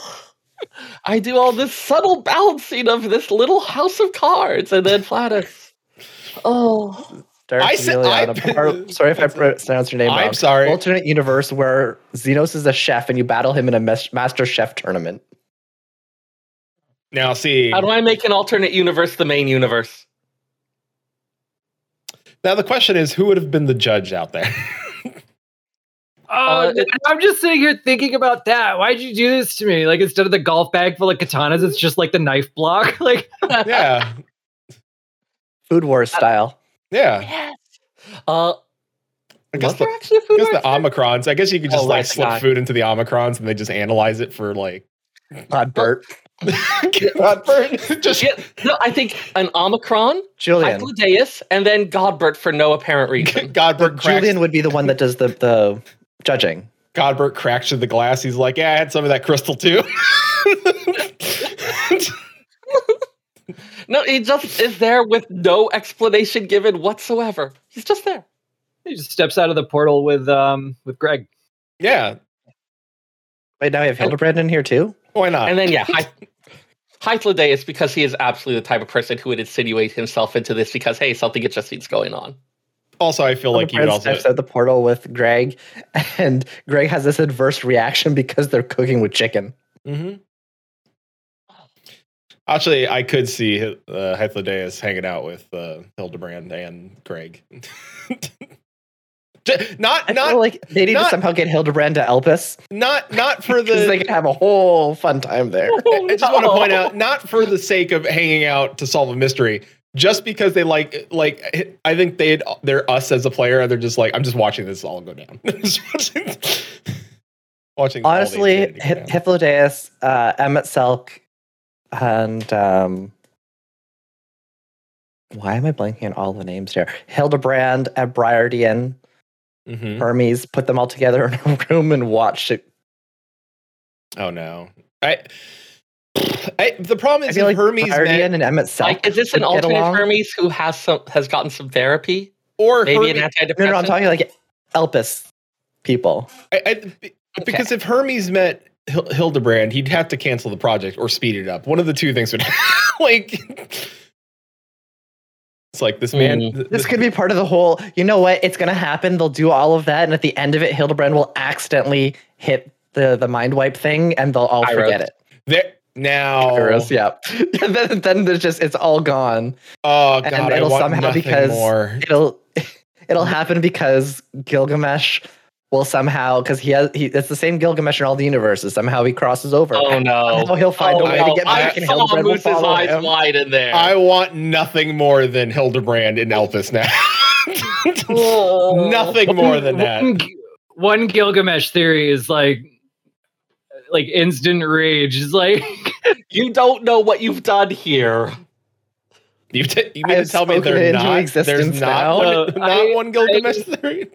I do all this subtle balancing of this little house of cards, and then Flatus. Oh, Darth I said- I- Emiliano. Sorry if I pronounced your name I'm wrong. sorry. Alternate universe where Zenos is a chef and you battle him in a mes- Master Chef tournament. Now, see, how do I make an alternate universe the main universe? now the question is, who would have been the judge out there? Oh, Uh, it- I'm just sitting here thinking about that. Why'd you do this to me? Like instead of the golf bag full of katanas, it's just like the knife block. Like yeah, Food Wars style. yeah. Yes. Uh, I guess was the, there actually a I food guess the wars? omicrons. I guess you could just Oh, like slip God. food into the omicrons and they just analyze it for like. God, Bert. God, Bert, just Yeah, no, I think an Omicron, Julian. Hythlodaeus, and then Godbert for no apparent reason. Godbert cracks. Julian would be the one that does the, the judging. Godbert cracks through the glass. He's like, "Yeah, I had some of that crystal too." No, he just is there with no explanation given whatsoever. He's just there. he just steps out of the portal with um with Greg. yeah, Wait, now we have Hildebrand in here too? why not? And then yeah, Hy- Hythlodaeus because he is absolutely the type of person who would insinuate himself into this because hey, something interesting's going on. also, I feel like you also. steps out the portal with Greg, and Greg has this adverse reaction because they're cooking with chicken. hmm Actually, I could see uh, Hythlodaeus hanging out with uh, Hildebrand and Greg. Not, not, like they need not- to somehow get Hildebrand to Elpis not, not for because they the. can have a whole fun time there. I just want to point out, not for the sake of hanging out to solve a mystery, just because they like, like I think they they're us as a player, and they're just like, I'm just watching this all go down. Watching, the Honestly, go uh, Emet-Selch, and um, why am I blanking on all the names here? Hildebrand and Briardian, Mhm. Hermes, put them all together in a room and watched it. Oh no, I. I, the problem I is feel like Hermes Briardian met, and Emet-Selch. Like, is this an alternate along. Hermes who has some has gotten some therapy? or Maybe Hermes, an antidepressant? No, no, I'm talking like Elpis people. I, I, because if Hermes met Hildebrand, he'd have to cancel the project or speed it up. One of the two things would like. It's like this man. Mm. th- This could be part of the whole. You know what? It's gonna happen. They'll do all of that, and at the end of it, Hildebrand will accidentally hit the the mind wipe thing, and they'll all Kairos. forget it. there- now. Kairos, yeah. then, then there's just it's all gone. Oh And god, I it'll want somehow nothing because- more. It'll it'll happen because Gilgamesh will somehow because he has he it's the same Gilgamesh in all the universes. Somehow he crosses over. Oh no! Somehow he'll find oh, a way no. to get back, I and saw Hildebrand will Moose's follow eyes him. wide in there. I want nothing more than Hildebrand in Elpis now. Oh. nothing more than that. One, one Gilgamesh theory is like like instant rage. It's like You don't know what you've done here. You, t- you mean to tell me spoken they're not, existence there's not now. one, Uh, not I- one Gilgamesh theory?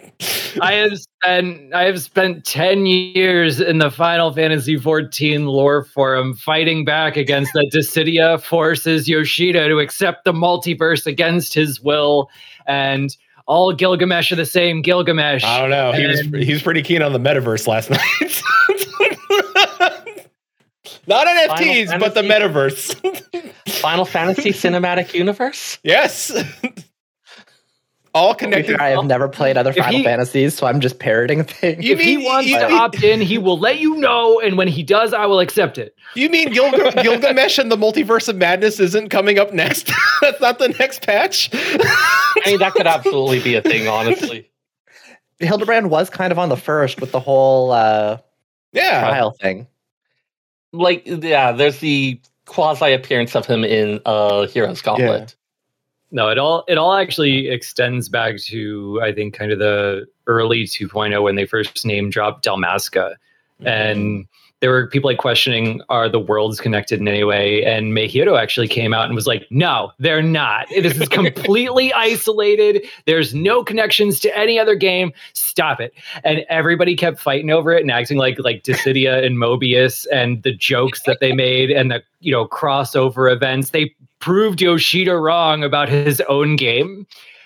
I have spent I have spent ten years in the Final Fantasy XIV lore forum fighting back against that Dissidia forces Yoshida to accept the multiverse against his will, and all Gilgamesh are the same Gilgamesh. I don't know. He was And- he was pretty keen on the metaverse last night. Not NFTs, Final but the metaverse. Final Fantasy Cinematic Universe. yes. All connected. I have never played other If Final he- Fantasies, so I'm just parroting things. You if he wants you to mean- opt in, he will let you know, and when he does, I will accept it. You mean Gilga- Gilgamesh and the Multiverse of Madness isn't coming up next? That's not the next patch. I mean, that could absolutely be a thing, honestly. Hildebrand was kind of on the first with the whole uh, yeah. trial thing. Like, yeah, there's the quasi appearance of him in uh, Heroes Gauntlet. No, it all it all actually extends back to I think kind of the early 2.0 when they first name dropped Dalmasca. and there were people like questioning are the worlds connected in any way? And Mayhiro actually came out and was like no they're not. This is completely isolated. There's no connections to any other game. Stop it. And everybody kept fighting over it and acting like like Dissidia and Mobius and the jokes that they made and the you know crossover events. They proved Yoshida wrong about his own game.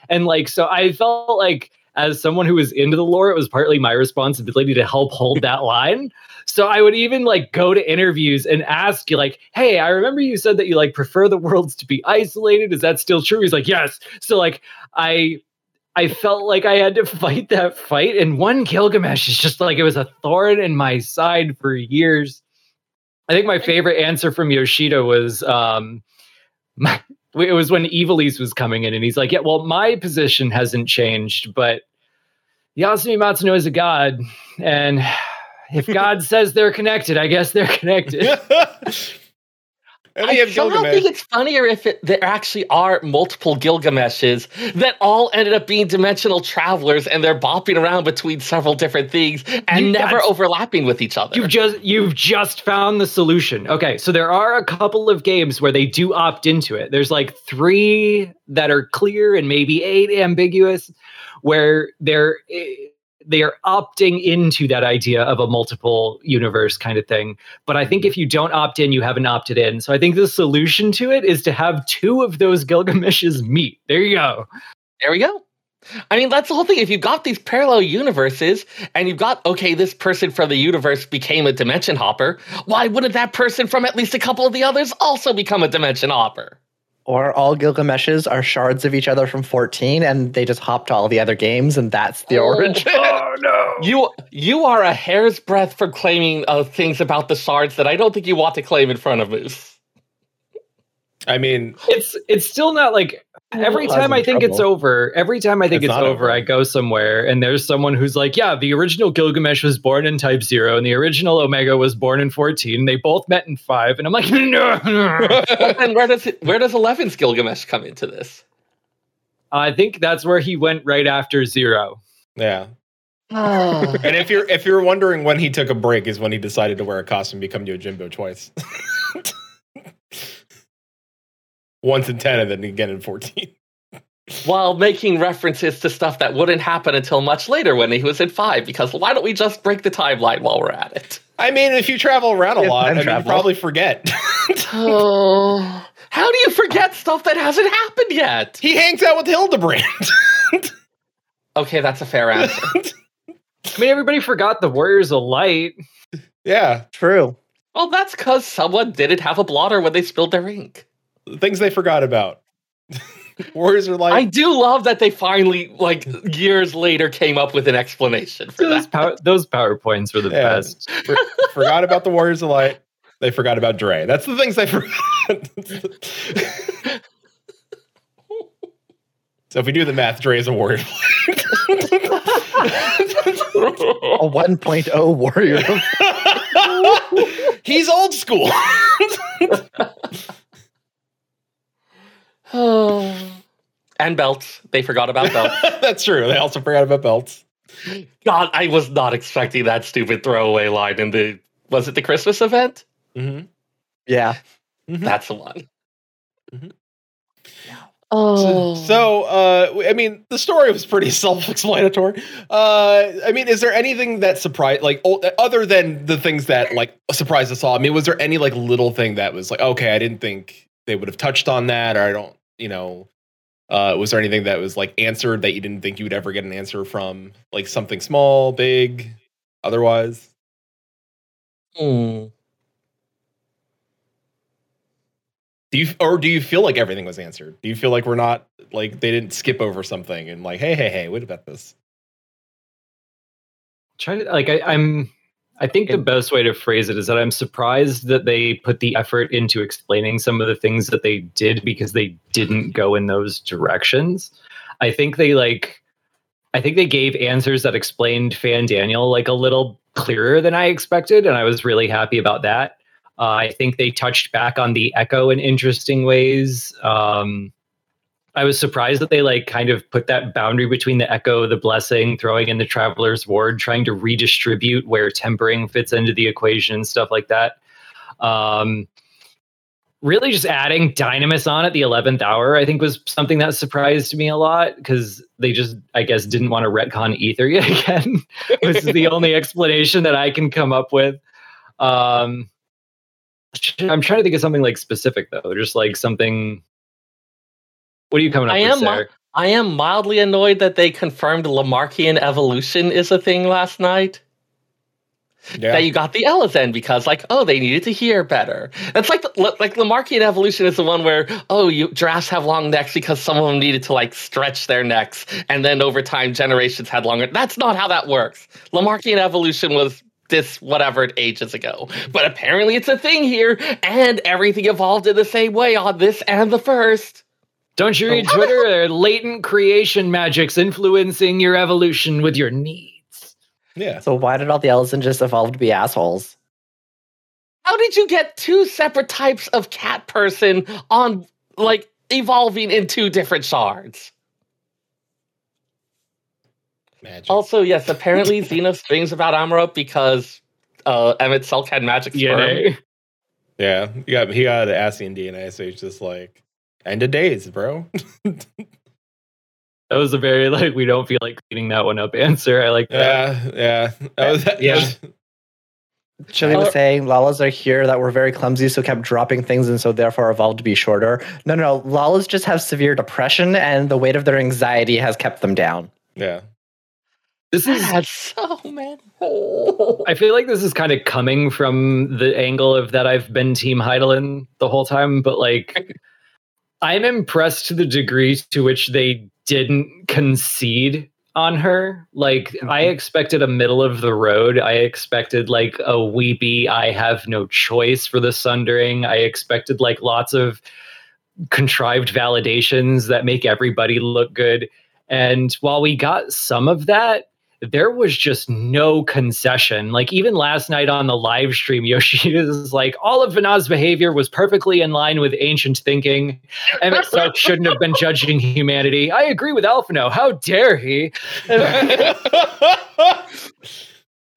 And like, so I felt like as someone who was into the lore, it was partly my responsibility to help hold that line. So I would even like go to interviews and ask you, like, hey, I remember you said that you like prefer the worlds to be isolated. Is that still true? He's like, yes. So like I I felt like I had to fight that fight. And one Gilgamesh is just like it was a thorn in my side for years. I think my favorite answer from Yoshida was um my, it was when Ivalice was coming in, and he's like, Yeah, well, my position hasn't changed, but Yasumi Matsuno is a god, and if God says they're connected, I guess they're connected. I they have somehow Gilgamesh. think it's funnier if it, there actually are multiple Gilgameshes that all ended up being dimensional travelers and they're bopping around between several different things and You- never that's- overlapping with each other. You've just you've just found the solution. Okay, so there are a couple of games where they do opt into it. There's like three that are clear and maybe eight ambiguous, where they're eh, they are opting into that idea of a multiple universe kind of thing. But I think mm-hmm. if you don't opt in, you haven't opted in. So I think the solution to it is to have two of those Gilgameshes meet. There you go. There we go. I mean, that's the whole thing. If you've got these parallel universes and you've got, okay, this person from the universe became a dimension hopper, why wouldn't that person from at least a couple of the others also become a dimension hopper? Or all Gilgamesh's are shards of each other from 14 and they just hop to all the other games and that's the Oh. origin. Oh no. You you are a hair's breadth from claiming uh, things about the shards that I don't think you want to claim in front of Moose. I mean, it's it's still not like every time I think it's over, every time I think It's it's, over, over. I go somewhere and there's someone who's like, yeah, the original Gilgamesh was born in Type Zero and the original Omega was born in 14. They both met in five, and I'm like, no. and where does it, where does 11's Gilgamesh come into this? I think that's where he went right after zero. yeah. Oh. And if you're if you're wondering when he took a break, is when he decided to wear a costume and become Yojimbo twice. Once in ten, and then again in fourteen. While making references to stuff that wouldn't happen until much later when he was in five, because why don't we just break the timeline while we're at it? I mean, if you travel around a Yeah, lot, I mean, you probably forget. Oh, how do you forget stuff that hasn't happened yet? he hangs out with Hildebrand. Okay, that's a fair answer. I mean, everybody forgot the Warriors of Light. yeah, True. well, that's because someone didn't have a blotter when they spilled their ink. Things they forgot about. Warriors are like I do love that they finally, like years later, came up with an explanation for Those, that. power, those PowerPoints were the Yeah. best. for- forgot about the Warriors of Light. They forgot about Dre. That's the things they forgot. so if we do the math, Dre is a Warrior. of Light. A 1.0 warrior. He's old school. and belts. They forgot about belts. That's true. They also forgot about belts. God, I was not expecting that stupid throwaway line in the. Was it the Christmas event? Mm-hmm. yeah. That's the one. Mhm. Oh, So, uh, I mean, the story was pretty self-explanatory. Uh, I mean, is there anything that surprised, like, other than the things that like surprised us all? I mean, was there any like little thing that was like, okay, I didn't think they would have touched on that, or I don't, you know, uh, was there anything that was like answered that you didn't think you would ever get an answer from, like something small, big, otherwise? Hmm. Do you or do you feel like everything was answered? Do you feel like we're not like they didn't skip over something and like, hey, hey, hey, what about this? try to like I, I'm I think the best way to phrase it is that I'm surprised that they put the effort into explaining some of the things that they did because they didn't go in those directions. I think they like I think they gave answers that explained Fandaniel like a little clearer than I expected, and I was really happy about that. Uh, I think they touched back on the echo in interesting ways. Um, I was surprised that they like kind of put that boundary between the echo, the blessing, throwing in the traveler's ward, trying to redistribute where tempering fits into the equation and stuff like that. Um, really, just adding Dynamis on at the eleventh hour, I think, was something that surprised me a lot because they just, I guess, didn't want to retcon Ether yet again. this is the only explanation that I can come up with. Um, I'm trying to think of something like specific though, just like something. What are you coming up I with, am Sarah? I am mildly annoyed that they confirmed Lamarckian evolution is a thing last night. Yeah. That you got the Elezen because, like, oh, they needed to hear better. It's like the, like Lamarckian evolution is the one where oh, you giraffes have long necks because some of them needed to like stretch their necks, and then over time generations had longer. That's not how that works. Lamarckian evolution was this whatever ages ago, but apparently it's a thing here, and everything evolved in the same way on this and the first. Don't you read Twitter? There are latent creation magics influencing your evolution with your needs. yeah. So why did all the Elezen just evolve to be assholes? How did you get two separate types of cat person on like evolving in two different shards? Magic. Also, yes, apparently Xena strings about Amarok because uh, Emet-Selch had magic sperm. DNA. yeah. He got he got the Ascian DNA, so he's just like end of days, bro. That was a very like we don't feel like cleaning that one up answer. I like that. yeah, yeah. That was, that Yeah. was- Chili was saying Lalas are here that were very clumsy, so kept dropping things and so therefore evolved to be shorter. No, no, no. Lalas just have severe depression and the weight of their anxiety has kept them down. yeah. This is That's so man. I feel like this is kind of coming from the angle of that I've been Team Hydaelyn the whole time, but like I'm impressed to the degree to which they didn't concede on her. Like I mm-hmm. expected a middle of the road. I expected like a weepy I have no choice for the sundering. I expected like lots of contrived validations that make everybody look good. And while we got some of that, there was just no concession. Like even last night on the live stream, Yoshi Yoshida's like, all of Venat's behavior was perfectly in line with ancient thinking. Emet-Selch shouldn't have been judging humanity. I agree with Alphinaud. How dare he?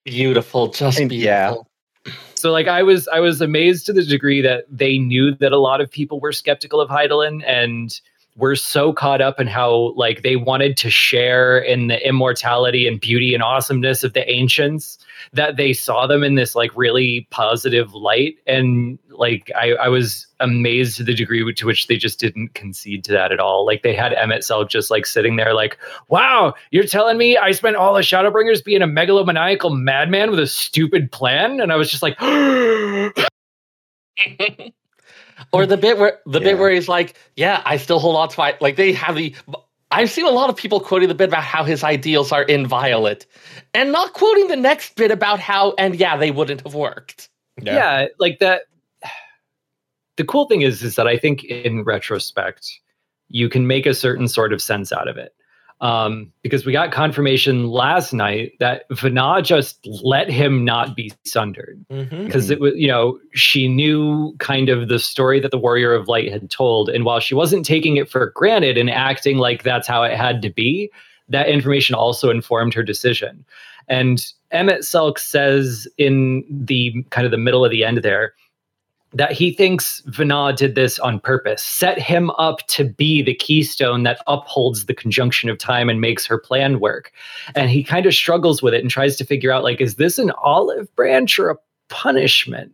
beautiful, just And- yeah. beautiful. So like I was I was amazed to the degree that they knew that a lot of people were skeptical of Hydaelyn and were so caught up in how like they wanted to share in the immortality and beauty and awesomeness of the ancients that they saw them in this like really positive light. And like I, I was amazed to the degree to which they just didn't concede to that at all. Like they had Emet-Selch just like sitting there like wow you're telling me i spent all the shadowbringers being a megalomaniacal madman with a stupid plan? And i was just like or the bit where the Yeah. bit where he's like, "Yeah, I still hold on to my like." They have the. I've seen a lot of people quoting the bit about how his ideals are inviolate, and not quoting the next bit about how and yeah, they wouldn't have worked. yeah. like that the cool thing is is that i think in retrospect you can make a certain sort of sense out of it um, because we got confirmation last night that Venat just let him not be sundered. Mhm. because it was you know she knew kind of the story that the warrior of light had told. And while she wasn't taking it for granted and acting like that's how it had to be that information also informed her decision. And Emet-Selch says in the kind of the middle of the end there that he thinks Venat did this on purpose, set him up to be the keystone that upholds the conjunction of time and makes her plan work. And he kind of struggles with it and tries to figure out like, is this an olive branch or a punishment?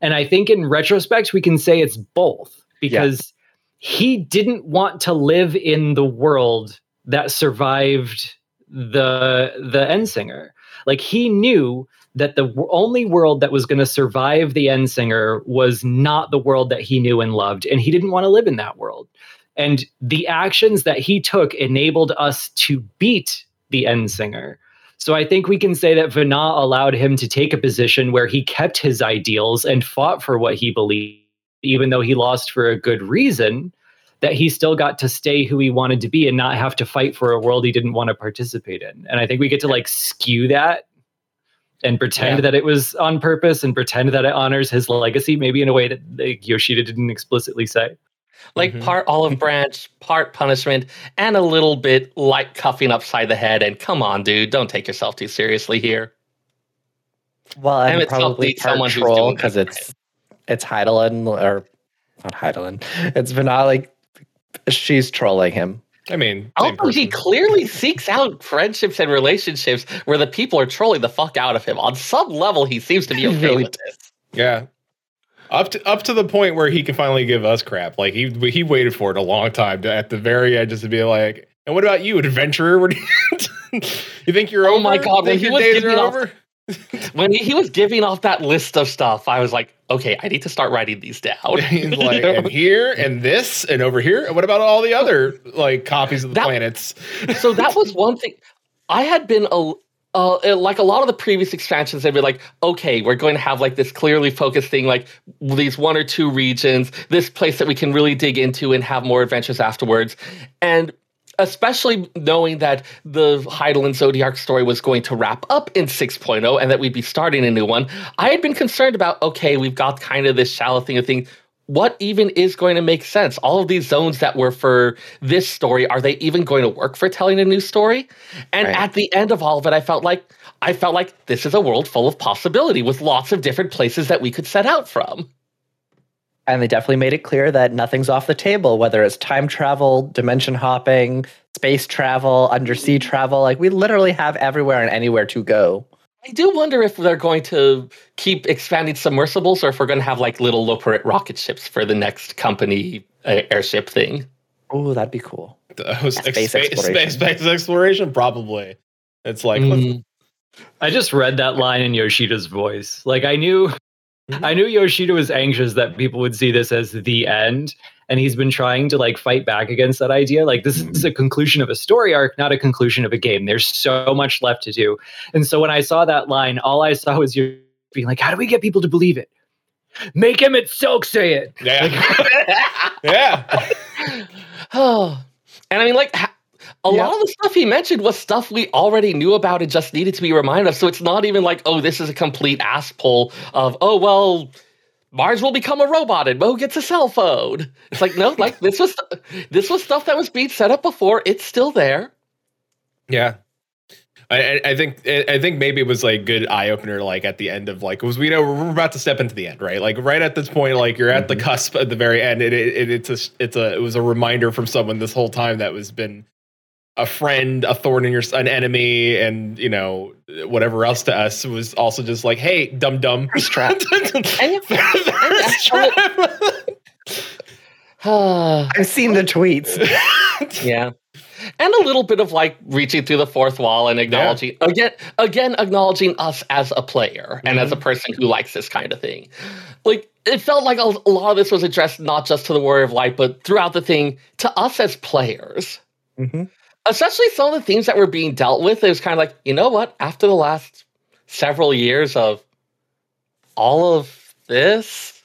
And I think in retrospect, we can say it's both because he didn't want to live in the world that survived the the Endsinger. Like he knew that the only world that was going to survive the Endsinger was not the world that he knew and loved, and he didn't want to live in that world. And the actions that he took enabled us to beat the Endsinger So I think we can say that Venat allowed him to take a position where he kept his ideals and fought for what he believed, even though he lost for a good reason. That he still got to stay who he wanted to be and not have to fight for a world he didn't want to participate in. And I think we get to like skew that and pretend Yeah. that it was on purpose and pretend that it honors his legacy, maybe in a way that like, Yoshida didn't explicitly say. Like Mhm. part olive branch, part punishment, and a little bit light cuffing upside the head. And come on, dude, don't take yourself too seriously here. Well, and Emet-Selch probably needs part someone who's troll because that. it's it's Hydaelyn or not Hydaelyn. It's Venat like she's trolling him. I mean, same Also, he clearly seeks out friendships and relationships where the people are trolling the fuck out of him. On some level, he seems to be He okay really with this. Yeah. Up to up to the point where he can finally give us crap. Like he he waited for it a long time to, at the very end just to be like, And what about you, adventurer? What do you, you think you're Oh over? my God, when Think he your was days are giving off- over? when he, he was giving off that list of stuff, I was like, okay, I need to start writing these down. He's like, and here and this and over here. And what about all the other like copies of the That- planets? so that was one thing. I had been a uh, like a lot of the previous expansions, they'd be like, okay, we're going to have like this clearly focused thing, like these one or two regions, this place that we can really dig into and have more adventures afterwards. And especially knowing that the Hydaelyn and Zodiark story was going to wrap up in 6.0 and that we'd be starting a new one, I had been concerned about, okay, we've got kind of this shallow thing of things. What even is going to make sense? All of these zones that were for this story, are they even going to work for telling a new story? And Right. at the end of all of it, I felt like I felt like this is a world full of possibility with lots of different places that we could set out from. And they definitely made it clear that nothing's off the table, whether it's time travel, dimension hopping, space travel, undersea travel. Like we literally have everywhere and anywhere to go. I do wonder if they're going to keep expanding submersibles or if we're going to have like little Loporrit rocket ships for the next company uh, airship thing. Oh, that'd be cool. Those Space space, exploration. space, space exploration, probably. It's like Mm. I just read that line in Yoshida's voice. Like I knew. I knew Yoshida was anxious that people would see this as the end. And he's been trying to like fight back against that idea. Like this is a conclusion of a story arc, not a conclusion of a game. There's so much left to do. And so when I saw that line, all I saw was you being like, how do we get people to believe it? Make Emet-Selch say it. yeah, yeah. oh, and I mean, like ha- a Yeah. lot of the stuff he mentioned was stuff we already knew about and just needed to be reminded of. So it's not even like, oh, this is a complete ass pull of, oh well, Mars will become a robot and Mo gets a cell phone. It's like no, like this was this was stuff that was being set up before. It's still there. Yeah. I, I- think I think maybe it was like good eye opener like at the end of like because we know we're about to step into the end right like right at this point like you're at the mm-hmm. cusp at the very end it, it, it it's a it's a it was a reminder from someone this whole time that was been a friend a thorn in your an enemy and you know whatever else to us was also just like hey dum dum Thirst trap. Thirst trap. I've seen the tweets. yeah. And a little bit of like reaching through the fourth wall and acknowledging again again acknowledging us as a player and as a person who likes this kind of thing. Like it felt like a, a lot of this was addressed not just to the Warrior of Light, but throughout the thing to us as players. Mhm. Especially some of the themes that were being dealt with, it was kind of like, you know what? After the last several years of all of this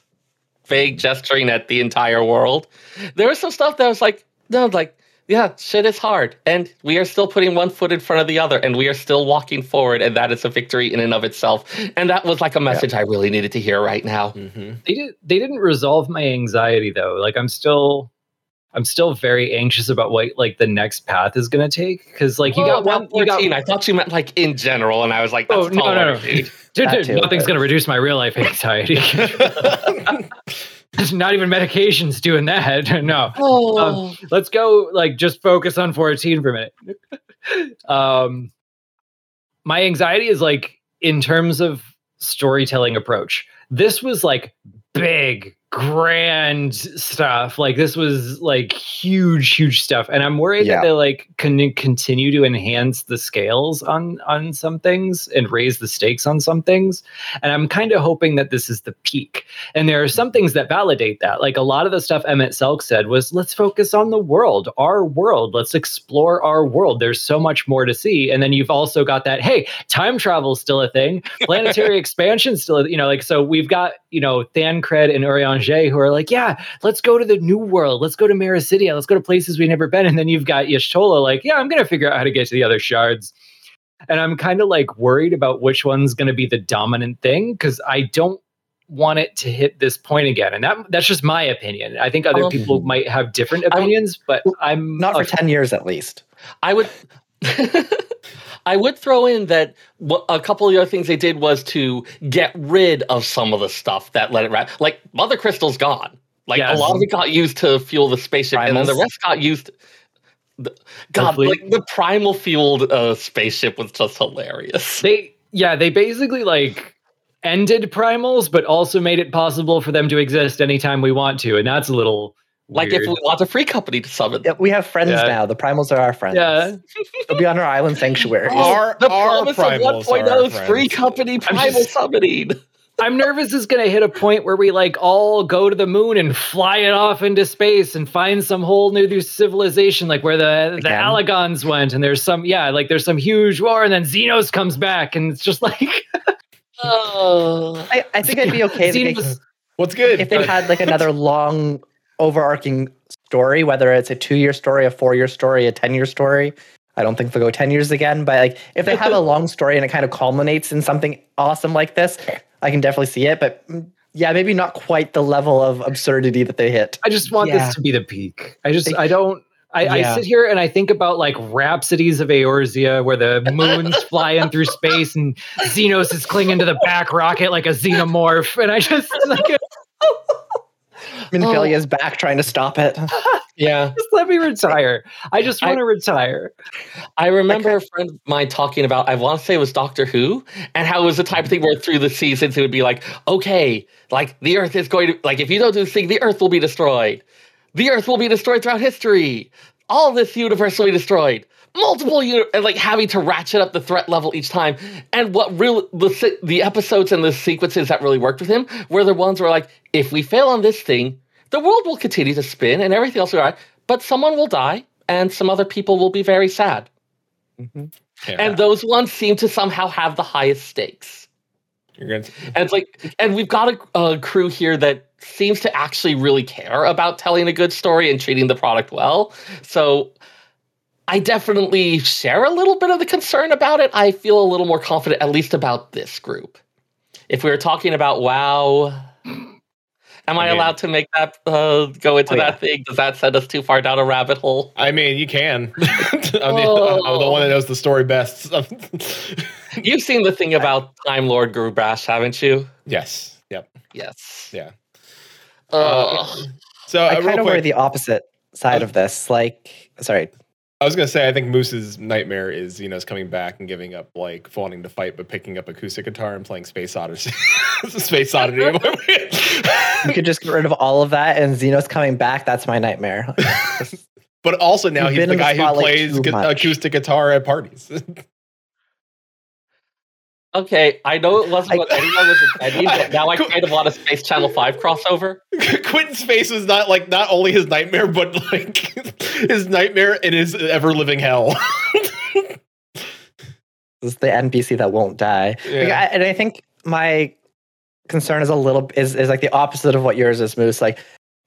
vague gesturing at the entire world, there was some stuff that was like, no, like, yeah, shit is hard. And we are still putting one foot in front of the other, and we are still walking forward, and that is a victory in and of itself. And that was like a message I really needed to hear right now. Mhm. They did they didn't resolve my anxiety though. Like I'm still I'm still very anxious about what like the next path is gonna take. Cause like you Oh, got one you got 14. I thought you meant like in general, and I was like, that's Oh, no, taller, no, no. dude. Dude, dude, too, nothing's but- going to reduce my real life anxiety. There's not even medications doing that. No. Oh. Let's go like just focus on 14 for a minute. um my anxiety is like in terms of storytelling approach. This was like big grand stuff. Like this was like huge huge stuff and I'm worried Yeah. that they like can continue to enhance the scales on on some things and raise the stakes on some things. And I'm kind of hoping that this is the peak. And there are some mm-hmm. things that validate that. Like a lot of the stuff Emet-Selch said was let's focus on the world, our world. Let's explore our world. There's so much more to see. And then you've also got that, hey, time travel is still a thing. Planetary expansion still, a- you know, like so we've got, you know, Thancred and Urianger who are like, yeah, let's go to the new world. Let's go to Meracydia. Let's go to places we've never been. And then you've got Y'shtola like, yeah, I'm gonna figure out how to get to the other shards. And I'm kind of like worried about which one's going to be the dominant thing because I don't want it to hit this point again. And that that's just my opinion. I think other Um, people might have different I- opinions, but I'm Not for 10 years at least. I would. I would throw in that a couple of the other things they did was to get rid of some of the stuff that let it wrap. Like Mother Crystal's gone. Like Yes. a lot of it got used to fuel the spaceship, and then the rest got used. the- God, like the primal fueled uh, spaceship was just hilarious. they yeah they basically like ended primals, but also made it possible for them to exist anytime we want to, and that's a little Like if we want a free company to summon. Yeah, we have friends Yeah. now. The primals are our friends. Yeah. They'll be on our island sanctuary. Our- the our promise primals of are our 1.0 free company I'm primal just- summoning. I'm nervous it's gonna hit a point where we like all go to the moon and fly it off into space and find some whole new civilization, like where the the Again? Allagons went, and there's some yeah, like there's some huge war, and then Zenos comes back, and it's just like Oh. I, I think I'd be okay if they, Zenos- What's good? if they had like another long, overarching story, whether it's a two-year story, a four-year story, a ten-year story. I don't think they'll go ten years again, but like if they have a long story and it kind of culminates in something awesome like this, I can definitely see it. But mm, yeah, maybe not quite the level of absurdity that they hit. I just want Yeah. this to be the peak. I just I don't. I, I sit here and I think about like Rhapsodies of Eorzea, where the moon's flying through space and Zenos is clinging to the back rocket like a xenomorph, and I just like Minfilia's oh. back trying to stop it. Yeah. just let me retire. I just want to retire. I remember a friend of mine talking about, I want to say it was Doctor Who, and how it was the type of thing where through the seasons it would be like, okay, like the Earth is going to, like, if you don't do this thing, the Earth will be destroyed. The Earth will be destroyed throughout history. All this universe will be destroyed. Multiple, uni- and like having to ratchet up the threat level each time. And what real the the episodes and the sequences that really worked with him were the ones where like, if we fail on this thing, the world will continue to spin and everything else will be all right, but someone will die and some other people will be very sad. Mm-hmm. Yeah. And those ones seem to somehow have the highest stakes. You're gonna, And it's like, and we've got a, a crew here that seems to actually really care about telling a good story and treating the product well. So I definitely share a little bit of the concern about it. I feel a little more confident, at least about this group. If we were talking about WoW, am I, I mean- allowed to make that uh, go into Oh, yeah. that thing? Does that send us too far down a rabbit hole? I mean, you can. I'm, the, I'm the Oh. one that knows the story best. You've seen the thing about Time Lord Grubash, haven't you? yes. Yep. Yes. Yeah. Ugh. So I uh, kind of wear the opposite side of this. Like, sorry, I was gonna say I think Moose's nightmare is Zenos coming back and giving up like wanting to fight, but picking up acoustic guitar and playing Space Odyssey. Space Odyssey. you could just get rid of all of that, and Zenos coming back. That's my nightmare. but also now You've he's the in the guy who plays acoustic guitar at parties. Okay, I know it wasn't I- what anyone was intending, but now I kind of want a Space Channel 5 crossover. Quentin Space is not like not only his nightmare, but like his nightmare in his ever living hell. This is the NPC that won't die. Like, I, and I think my concern is a little is is like the opposite of what yours is, Moose. Like,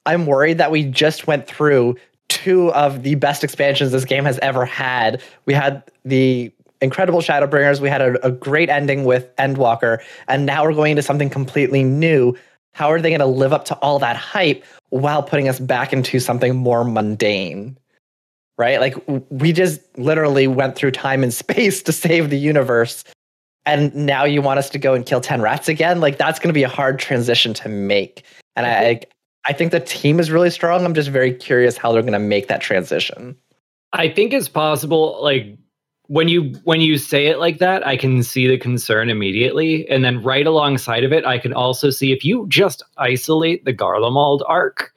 I'm worried that we just went through two of the best expansions this game has ever had. We had the incredible Shadowbringers. We had a, a great ending with Endwalker, and now we're going into something completely new. How are they going to live up to all that hype while putting us back into something more mundane? Right? Like we just literally went through time and space to save the universe. And now you want us to go and kill 10 rats again? Like that's going to be a hard transition to make. And I mm-hmm. I think the team is really strong. I'm just very curious how they're going to make that transition. I think it's possible. Like when you when you say it like that, I can see the concern immediately, and then right alongside of it, I can also see if you just isolate the Garlemald arc.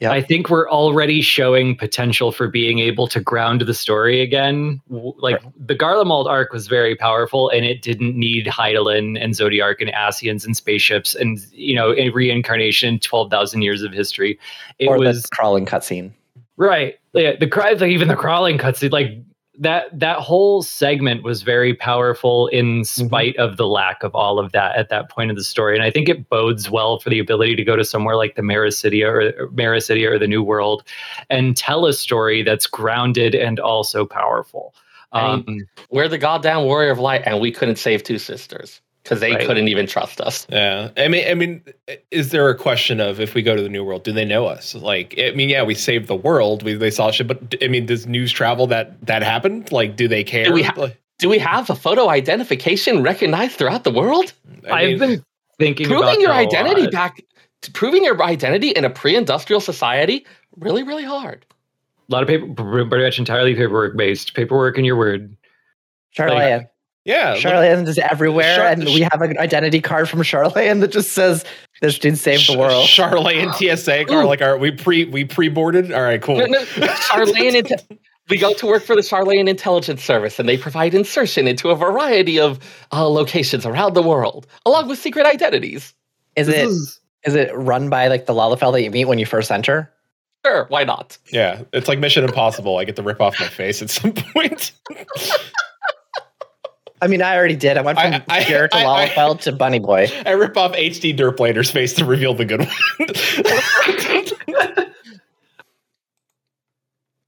Yep. I think we're already showing potential for being able to ground the story again. Like the Garlemald arc was very powerful, and it didn't need Hydaelyn and Zodiark and Ascians and spaceships and you know a reincarnation, twelve thousand years of history. It or was the crawling cutscene. Right. Yeah, the cry like even the crawling cutscene, like that that whole segment was very powerful in spite of the lack of all of that at that point of the story. And I think it bodes well for the ability to go to somewhere like the Meracydia or Meracydia or the New World and tell a story that's grounded and also powerful. I Um, We're the goddamn warrior of light, and we couldn't save two sisters because they Right. couldn't even trust us. Yeah, I mean, I mean, is there a question of if we go to the new world, do they know us? Like, I mean, yeah, we saved the world, we they saw shit, but I mean, does news travel that that happened? Like, do they care? Do we ha- Like, Do we have a photo identification recognized throughout the world? I I've mean, been thinking about Proving your that a identity lot. back, proving your identity in a pre-industrial society, really, really hard. A lot of paper, pretty much entirely paperwork based. Paperwork and your word. Charlie, Like- Yeah, look- Sharlayan is everywhere, Char- and we have an identity card from Sharlayan that just says this dude saved the world. Sharlayan and TSA are like, are we pre we pre boarded? All right, cool. No, no, Sharlayan, inte- we go to work for the Sharlayan Intelligence Service, and they provide insertion into a variety of uh, locations around the world, along with secret identities. Is This it is- is it run by like the Lalafell that you meet when you first enter? Sure, why not? Yeah, it's like Mission Impossible. I get to rip off my face at some point. I mean, I already did. I went from I- I- to I- I- to Bunny Boy. I rip off HD Derplaner's face to reveal the good one.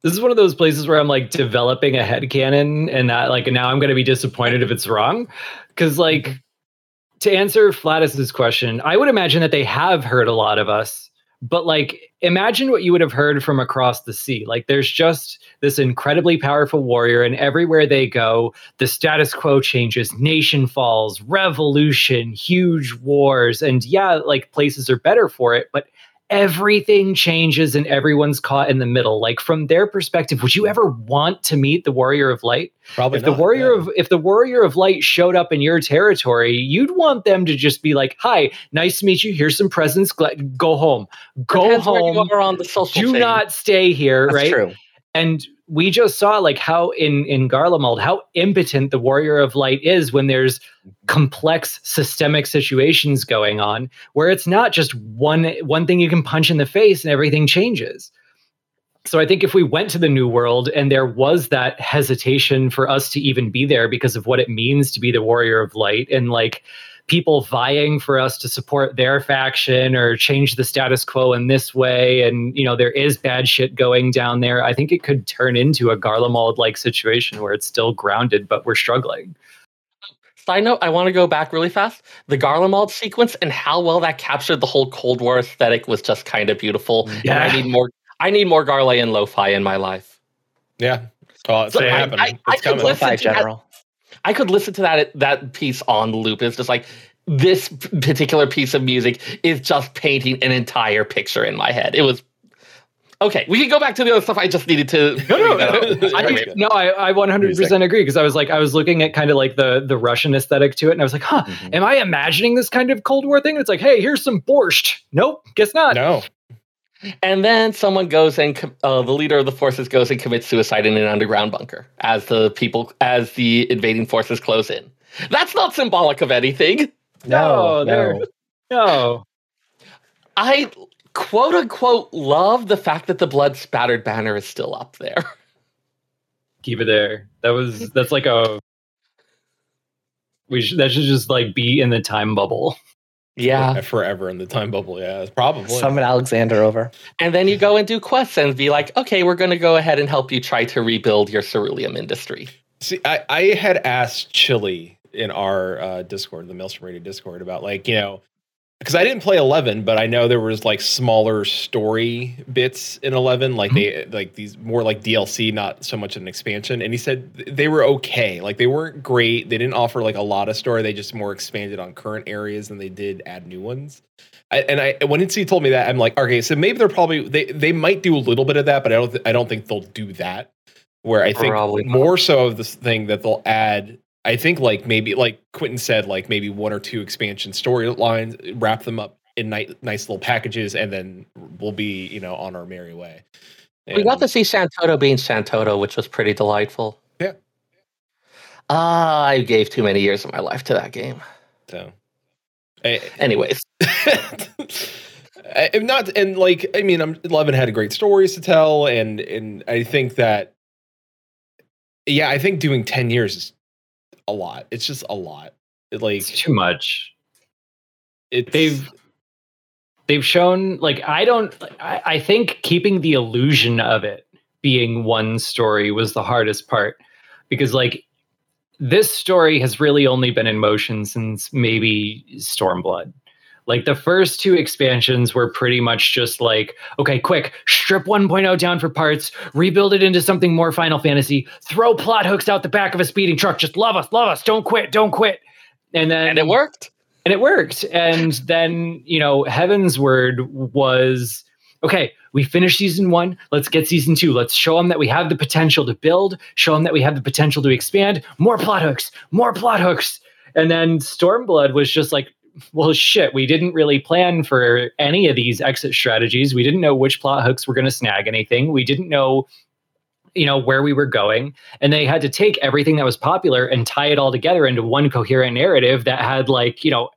This is one of those places where I'm like developing a headcanon and not like now I'm going to be disappointed if it's wrong. Because, like, mm-hmm. to answer Flatus's question, I would imagine that they have heard a lot of us, but like, imagine what you would have heard from across the sea. Like, there's just this incredibly powerful warrior, and everywhere they go, the status quo changes, nation falls, revolution, huge wars. And yeah, like, places are better for it, but everything changes and everyone's caught in the middle. Like from their perspective, would you ever want to meet the warrior of light? Probably if the warrior of if the warrior of light showed up in your territory, you'd want them to just be like, "Hi, nice to meet you. Here's some presents. Gla- Go home. Go Depends where you home. are on the social Do chain. not stay here." That's right? true. and we just saw like how in in Garlemald how impotent the warrior of light is when there's mm-hmm. complex systemic situations going on where it's not just one one thing you can punch in the face and everything changes. So i think if we went to the new world and there was that hesitation for us to even be there because of what it means to be the warrior of light and like people vying for us to support their faction or change the status quo in this way and you know there is bad shit going down there i think it could turn into a garlemald like situation where it's still grounded but we're struggling Side note, I want to go back really fast. The Garlemald sequence and how well that captured the whole Cold War aesthetic was just kind of beautiful. And Yeah. I need more. I need more Garlean lo-fi in my life. yeah. Oh, it's So gonna I- happen. I- it's I could coming. listen- to general. I could listen to that that piece on loop. It's just like this particular piece of music is just painting an entire picture in my head. It was okay. We can go back to the other stuff. I just needed to. No, no, bring that up. no. I, no, I, I 100% agree because I was like, I was looking at kind of like the the Russian aesthetic to it, and I was like, huh, Mhm. am I imagining this kind of Cold War thing? It's like, hey, here's some borscht. Nope, guess not. No. And then someone goes and uh, the leader of the forces goes and commits suicide in an underground bunker as the people as the invading forces close in. That's not symbolic of anything. No, No, they're- no. No, I quote unquote love the fact that the blood spattered banner is still up there. keep it there. That was that's like a we should that should just like be in the time bubble. Yeah. Forever in the time bubble. Yeah, it's probably. Summon Alexander over. And then you go and do quests and be like, okay, we're going to go ahead and help you try to rebuild your ceruleum industry. See, I, I had asked Chili in our uh, Discord, the Maelstrom Radio Discord, about like, you know, because I didn't play 11, but I know there was like smaller story bits in 11, like they mm-hmm. like these more like DLC, not so much an expansion. And he said they were okay. Like they weren't great. They didn't offer like a lot of story. They just more expanded on current areas than they did add new ones. I, and I when he told me that, I'm like, okay, so maybe they're probably they they might do a little bit of that, but I don't th- I don't think they'll do that. Where I think Probably more so of this thing that they'll add. I think like maybe like Quentin said, like maybe one or two expansion storylines, wrap them up in nice, nice little packages, and then we'll be you know on our merry way. We got to see Shantoto being Shantoto, which was pretty delightful. Yeah. Ah, I gave too many years of my life to that game. so. I- Anyways, I'm not and like I mean I'm Eleven had great stories to tell and and I think that yeah I think doing 10 years is a lot it's just a lot It, like It's too much. it's They've they've shown like I don't I, I think keeping the illusion of it being one story was the hardest part because like this story has really only been in motion since maybe Stormblood. Like the first two expansions were pretty much just like, okay, quick, strip 1.0 down for parts, rebuild it into something more Final Fantasy, throw plot hooks out the back of a speeding truck, just love us, love us, don't quit, don't quit. And then and it worked. and it worked. And then, you know, Heavensward was okay, we finished season one. Let's get season two. Let's show them that we have the potential to build, show them that we have the potential to expand. More plot hooks, more plot hooks. And then Stormblood was just like, well, shit, we didn't really plan for any of these exit strategies. We didn't know which plot hooks were going to snag anything. We didn't know, you know, where we were going. And they had to take everything that was popular and tie it all together into one coherent narrative that had, like, you know,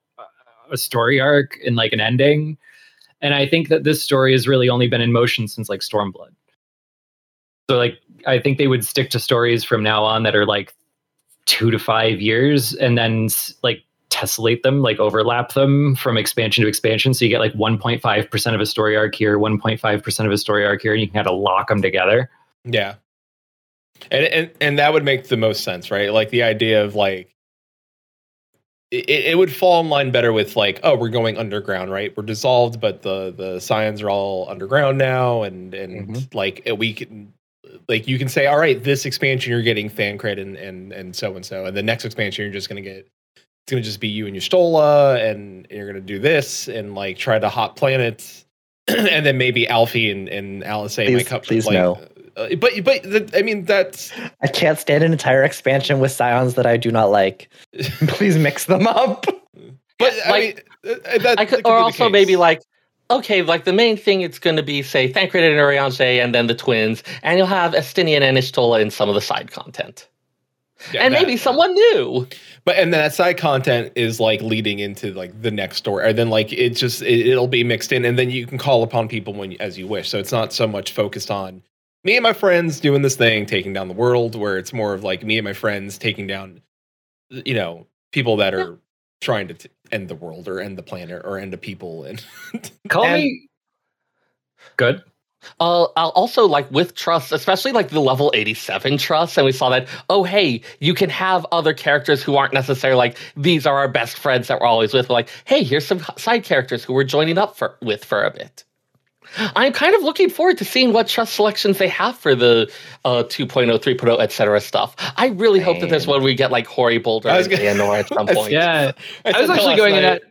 a story arc and like an ending. And I think that this story has really only been in motion since like Stormblood. So, like, I think they would stick to stories from now on that are like two to five years and then like tessellate them, like overlap them from expansion to expansion. So you get like 1.5% of a story arc here, 1.5% of a story arc here, and you can kind of lock them together. Yeah. And, and and that would make the most sense, right? Like the idea of like it, it would fall in line better with like, oh, we're going underground, right? We're dissolved, but the the scions are all underground now, and and Mhm. like we can like you can say, all right, this expansion you're getting Thancred and and and so and so, and the next expansion you're just gonna get it's gonna just be you and Y'shtola, and you're gonna do this and like try to hot planets, and then maybe Alfie and and Alice Please- might come. please like, no. uh, but but the, I mean that's I can't stand an entire expansion with scions that I do not like. Please mix them up. but I like, mean, uh, that, I that could, or also maybe like, okay, like the main thing it's going to be say Thancred and Urianger and then the twins, and you'll have Estinian and Y'shtola in some of the side content, Yeah, and that- maybe someone new. But and then that side content is like leading into like the next story, and then like it's just it, it'll be mixed in, and then you can call upon people when as you wish. So it's not so much focused on me and my friends doing this thing, taking down the world, where it's more of like me and my friends taking down, you know, people that are trying to t- end the world or end the planet or end the people, and Call And- me good. Uh, I'll also like with trust, especially like the level 87 trust, and we saw that, oh, hey, you can have other characters who aren't necessarily like, these are our best friends that we're always with, but like, hey, here's some side characters who we're joining up for with for a bit. I'm kind of looking forward to seeing what trust selections they have for the uh, 2.0, 3.0, etc. stuff. I really hope that there's Same. one we get like Hoary Boulder and gonna- Leonor at some point. Yeah. I said was actually last going in that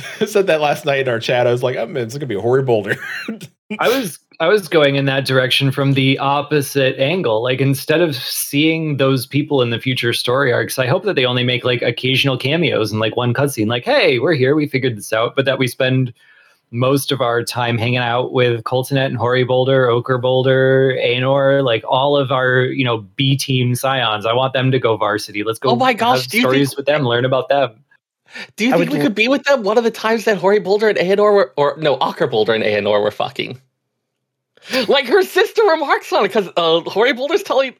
I said that last night in our chat. I was like, oh man, it's gonna be a horrid boulder. I was I was going in that direction from the opposite angle. Like instead of seeing those people in the future story arcs, I hope that they only make like occasional cameos and like one cutscene, like, hey, we're here, we figured this out, but that we spend most of our time hanging out with Coultenet and Hoary Boulder, Ochre Boulder, Aenor, like all of our, you know, B team scions. I want them to go varsity. Let's go Oh my gosh, have stories think- with them, learn about them. Do you I think we l- could be with them one of the times that Hoary Boulder and Aenor were, or no, Acher Boulder and Aenor were fucking? Like her sister remarks on it because uh, Hoary Boulder's telling,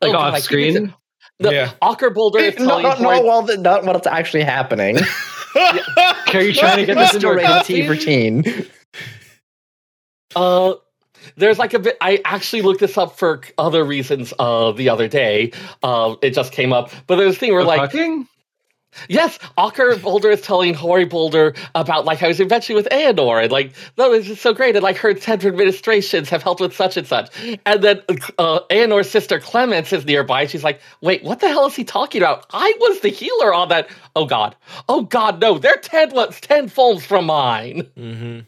Like Oh, God, off keep screen. No, Yeah. Acher Boulder is not, telling not, Hori, not, while the, not what's actually happening. Are you trying to get this into a T cutscene? uh, there's like a bit. I actually looked this up for other reasons. Uh, the other day, uh, it just came up. But there's a thing where The like fucking? Yes, Acher Boulder is telling Hoary Boulder about like how he's eventually with Aenor and like, no, this is so great. And like her ten administrations have helped with such and such. And then uh, Aenor's sister Clemence is nearby. She's like, wait, what the hell is he talking about? I was the healer on that. Oh God. Oh God, no, they're ten what's ten folds from mine. hmm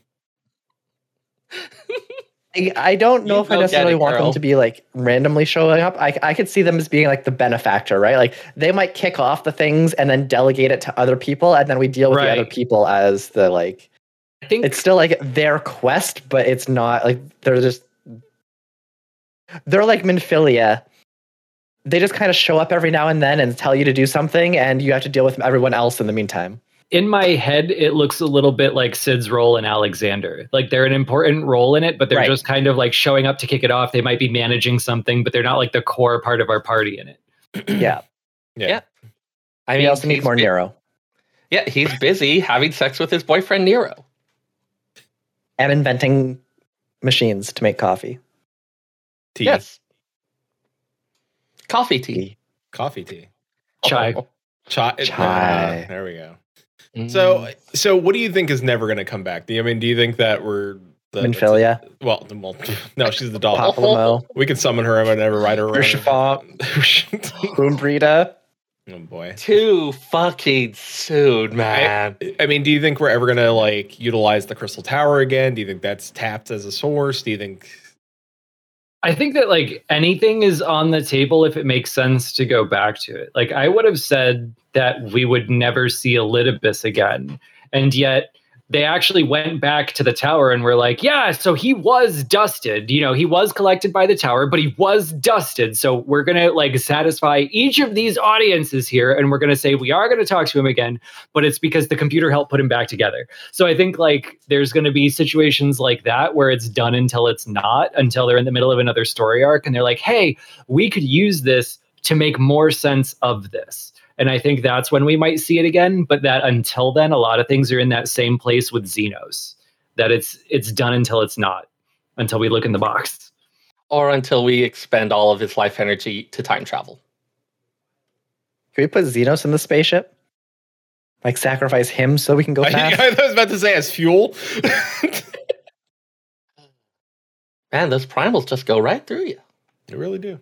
I, I don't know You if I necessarily it, want girl. them to be like randomly showing up. I, I could see them as being like the benefactor, right? Like they might kick off the things and then delegate it to other people, and then we deal with the other people as the like. I think It's still like their quest, but it's not like they're just. They're like Minfilia. They just kind of show up every now and then and tell you to do something, and you have to deal with everyone else in the meantime. In my head, it looks a little bit like Sid's role in Alexander. Like they're an important role in it, but they're Right. just kind of like showing up to kick it off. They might be managing something, but they're not like the core part of our party in it. Yeah. Yeah. Yeah. I we also need he's more bu- Nero Yeah, he's busy having sex with his boyfriend Nero. and inventing machines to make coffee. Tea. Yes. Coffee tea. Coffee tea. Chai. Chai. Chai. Ah, there we go. Mm. So, so what do you think is never going to come back? Do you I mean? Do you think that we're the, Minfilia, Well, the- well, no, she's the doll. Papamomo, We can summon her and whenever ride her around. Urshifa. Urshifa. Boombrita. Oh boy. Too fucking soon, man. I mean, do you think we're ever gonna like utilize the Crystal Tower again? Do you think that's tapped as a source? Do you think? I think that like anything is on the table if it makes sense to go back to it. Like I would have said that we would never see Elidibus again, and yet they actually went back to the tower and were like, yeah, so he was dusted. You know, he was collected by the tower, but he was dusted. So we're going to like satisfy each of these audiences here. And we're going to say, we are going to talk to him again, but it's because the computer helped put him back together. So I think like there's going to be situations like that where it's done until it's not, until they're in the middle of another story arc and they're like, hey, we could use this to make more sense of this. And I think that's when we might see it again. But that until then, a lot of things are in that same place with Zenos. That it's it's done until it's not, until we look in the box. Or until we expend all of his life energy to time travel. Can we put Zenos in the spaceship? Like sacrifice him so we can go I, fast? I was about to say as fuel. Man, those primals just go right through you. They really do.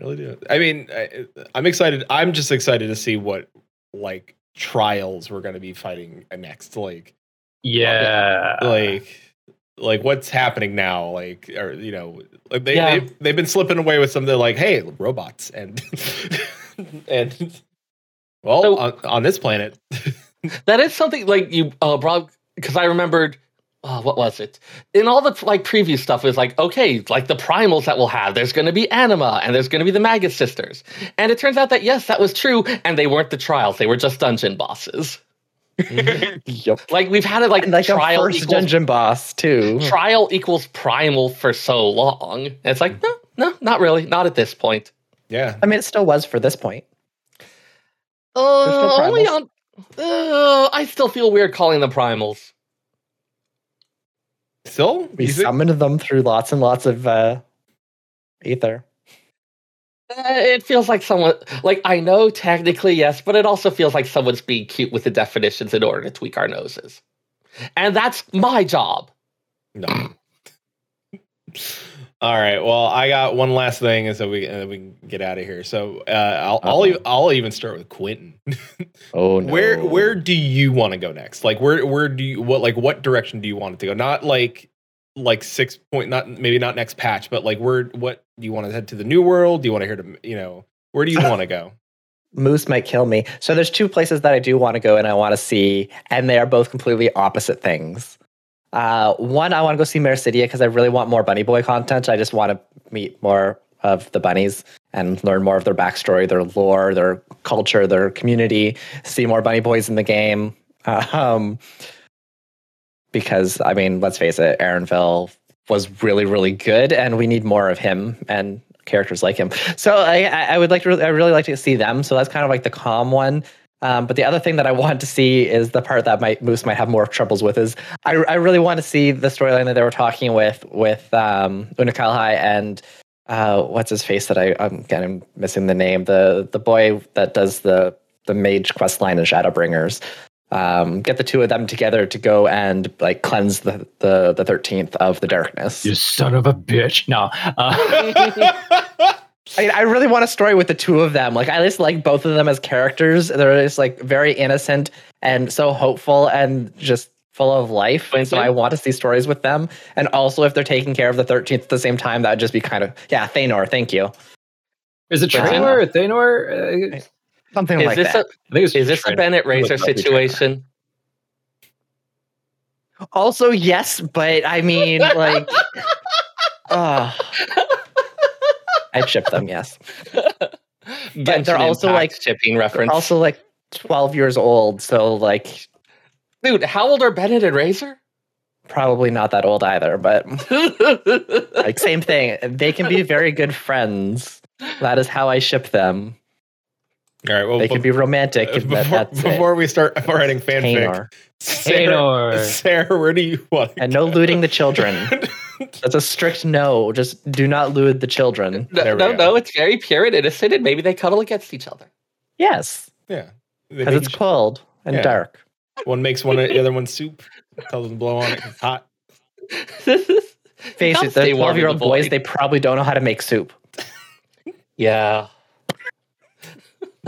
Really do. I mean, I, I'm excited. I'm just excited to see what like trials we're going to be fighting next. Like, Yeah. like, like what's happening now? Like, or you know, like they, Yeah. they they've been slipping away with something like, hey, robots and and well, So- on, on this planet, That is something like you uh brought because I remembered uh, what was it? In all the like previous stuff, it was like, okay, like the primals that we'll have, there's gonna be anima and there's gonna be the Magus sisters. And it turns out that yes, that was true, and they weren't the trials, they were just dungeon bosses. yep. Like we've had it like, And like trial a first equals dungeon boss too. trial equals primal for so long. And it's like, no, no, not really, not at this point. yeah. I mean, it still was for this point. Uh, still only on. Uh, I still feel weird calling them primals. Still, We You think- summoned them through lots and lots of uh, ether. Uh, it feels like someone, like I know technically yes, but it also feels like someone's being cute with the definitions in order to tweak our noses, and that's my job. No. All right. Well, I got one last thing, and so we uh, we can get out of here. So uh, I'll I'll, Uh-oh. e- I'll even start with Quentin. Oh no. Where where do you want to go next? Like where where do you what like what direction do you want it to go? Not like like six point not maybe not next patch, but like where what do you want to head to the new world? Do you want to hear to you know where do you want to go? Moose might kill me. So there's two places that I do want to go and I want to see, and they are both completely opposite things. Uh, one, I want to go see Meracydia because I really want more Bunny Boy content. I just want to meet more of the bunnies and learn more of their backstory, their lore, their culture, their community. See more Bunny Boys in the game. Um, because I mean, let's face it, Aaronville was really, really good, and we need more of him and characters like him. So I, I would like to, I really like to see them. So that's kind of like the calm one. Um, but the other thing that I want to see is the part that might Moose might have more troubles with is I, I really want to see the storyline that they were talking with with um, Unukalhai and uh, what's his face that I I'm kind of missing the name the the boy that does the the mage quest line in Shadowbringers. Um, get the two of them together to go and like cleanse the the the thirteenth of the darkness. You son of a bitch. No. Uh, I, mean, I really want a story with the two of them. Like I just like both of them as characters. They're just like very innocent and so hopeful and just full of life. And so I want to see stories with them. And also if they're taking care of the 13th at the same time, that would just be kind of yeah, Thanor, thank you. is it But then- or Thanor? Uh, Something Is like this that. a think is this a Bennett Razor Look up situation? also, yes, but I mean like uh, I'd ship them, yes. Genshin they're also, Impact like- shipping reference. also like 12 years old, so like Dude, how old are Bennett and Razor? probably not that old either, but like same thing. They can be very good friends. That is how I ship them. All right. Well, They can be romantic. Uh, and that- before, that's it. before we start writing fanfic, Tainor. Sarah, Tainor. Sarah, where do you want? to And no looting the children. That's a strict no. Just do not loot the children. No, no, no, it's very pure and innocent, and maybe they cuddle against each other. Yes, yeah. Because it's each- cold and Yeah. dark. one makes one the other one soup. Tells them to blow on it. It's hot. Face Gotta it, the stay warm in 12 year old the boys—they probably don't know how to make soup. Yeah.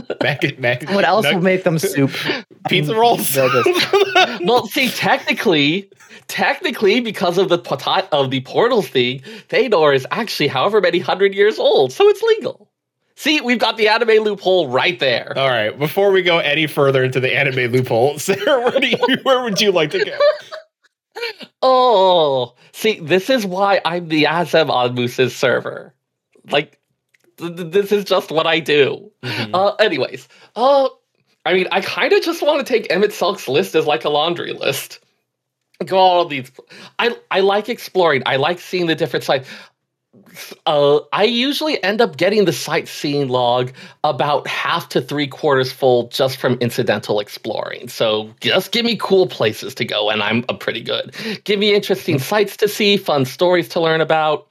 Mac, mac, What else nug- will make them soup? pizza rolls? They'll well, see, technically, technically, because of the pot- of the portals thing, Thanor is actually however many hundred years old, so it's legal. See, we've got the anime loophole right there. All right. Before we go any further into the anime loophole, Sarah, where, do you, where would you like to go? Oh, see, this is why I'm the Azem on Moose's server. Like, th- th- this is just what I do. Mhm. Uh, anyways, uh, I mean, I kind of just want to take Emet-Selch's list as like a laundry list. Go all these. I I like exploring. I like seeing the different sites. Uh, I usually end up getting the sightseeing log about half to three quarters full just from incidental exploring. So just give me cool places to go, and I'm uh, pretty good. Give me interesting sights to see, fun stories to learn about.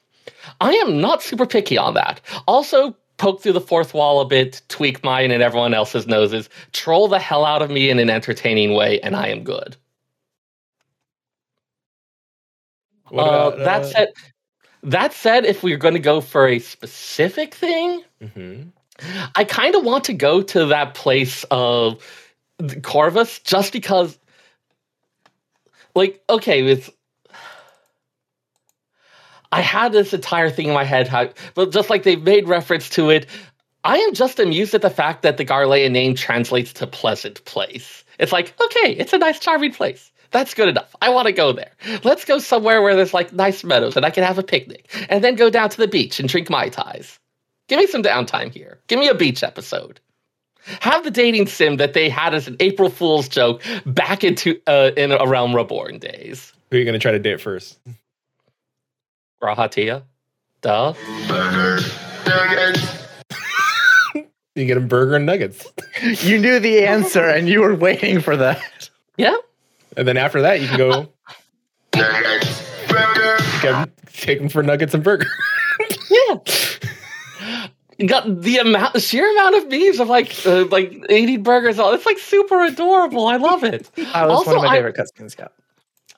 I am not super picky on that. Also, poke through the fourth wall a bit, tweak mine and everyone else's noses, troll the hell out of me in an entertaining way, and I am good. Uh, about, that uh, said, that said, if we're going to go for a specific thing, mhm. I kind of want to go to that place of Corvus just because, like, okay, it's. I had this entire thing in my head, how, but just like they've made reference to it, I am just amused at the fact that the Garlean name translates to pleasant place. It's like, okay, it's a nice, charming place. That's good enough. I want to go there. Let's go somewhere where there's like nice meadows and I can have a picnic and then go down to the beach and drink Mai Tais. Give me some downtime here. Give me a beach episode. Have the dating sim that they had as an April Fool's joke back into uh, in a Realm Reborn days. Who are you going to try to date first? Rahatia. Duh. Burger. Nuggets. you get him burger and nuggets. you knew the answer and you were waiting for that. Yeah. And then after that, you can go get him, take him for nuggets and burger. Yeah. Got the amount, the sheer amount of memes of like, uh, like eating burgers. All it's like super adorable. I love it. That was Also, one of my I- favorite cutscenes. Yeah.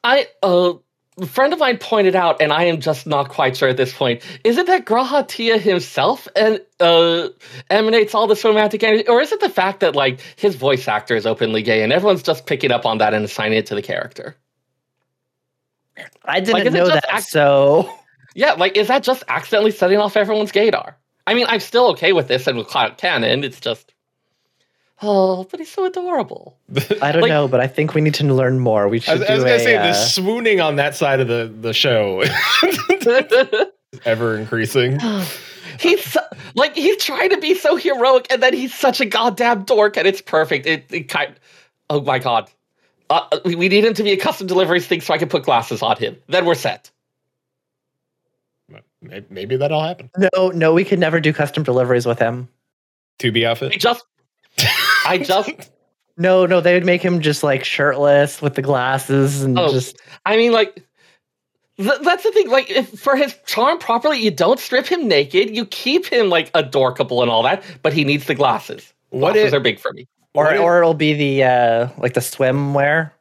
I uh, a friend of mine pointed out, and I am just not quite sure at this point. Is it that G'raha Tia himself and uh, emanates all this romantic energy, or is it the fact that like his voice actor is openly gay and everyone's just picking up on that and assigning it to the character? I didn't Like, know that. act- so Yeah, like is that just accidentally setting off everyone's gaydar? I mean, I'm still okay with this and with cloud canon. It's just, oh, but he's so adorable. I don't Like- know, but I think we need to learn more. We I should was, I was do gonna a, say uh, the swooning on that side of the, the show ever increasing. he's so, like he's trying to be so heroic, and then he's such a goddamn dork, and it's perfect. It, it kind. Oh my god. Uh, we we need him to be a custom deliveries thing so I can put glasses on him. Then we're set. Maybe that'll happen. No, no, we could never do custom deliveries with him. To be I outfit. just, I just, No, no, they would make him just like shirtless with the glasses and Oh. just I mean, like, th- that's the thing. Like, if for his charm properly, you don't strip him naked. You keep him like adorkable and all that, but he needs the glasses. What glasses if, are big for me. or if- or it'll be the uh like the swimwear.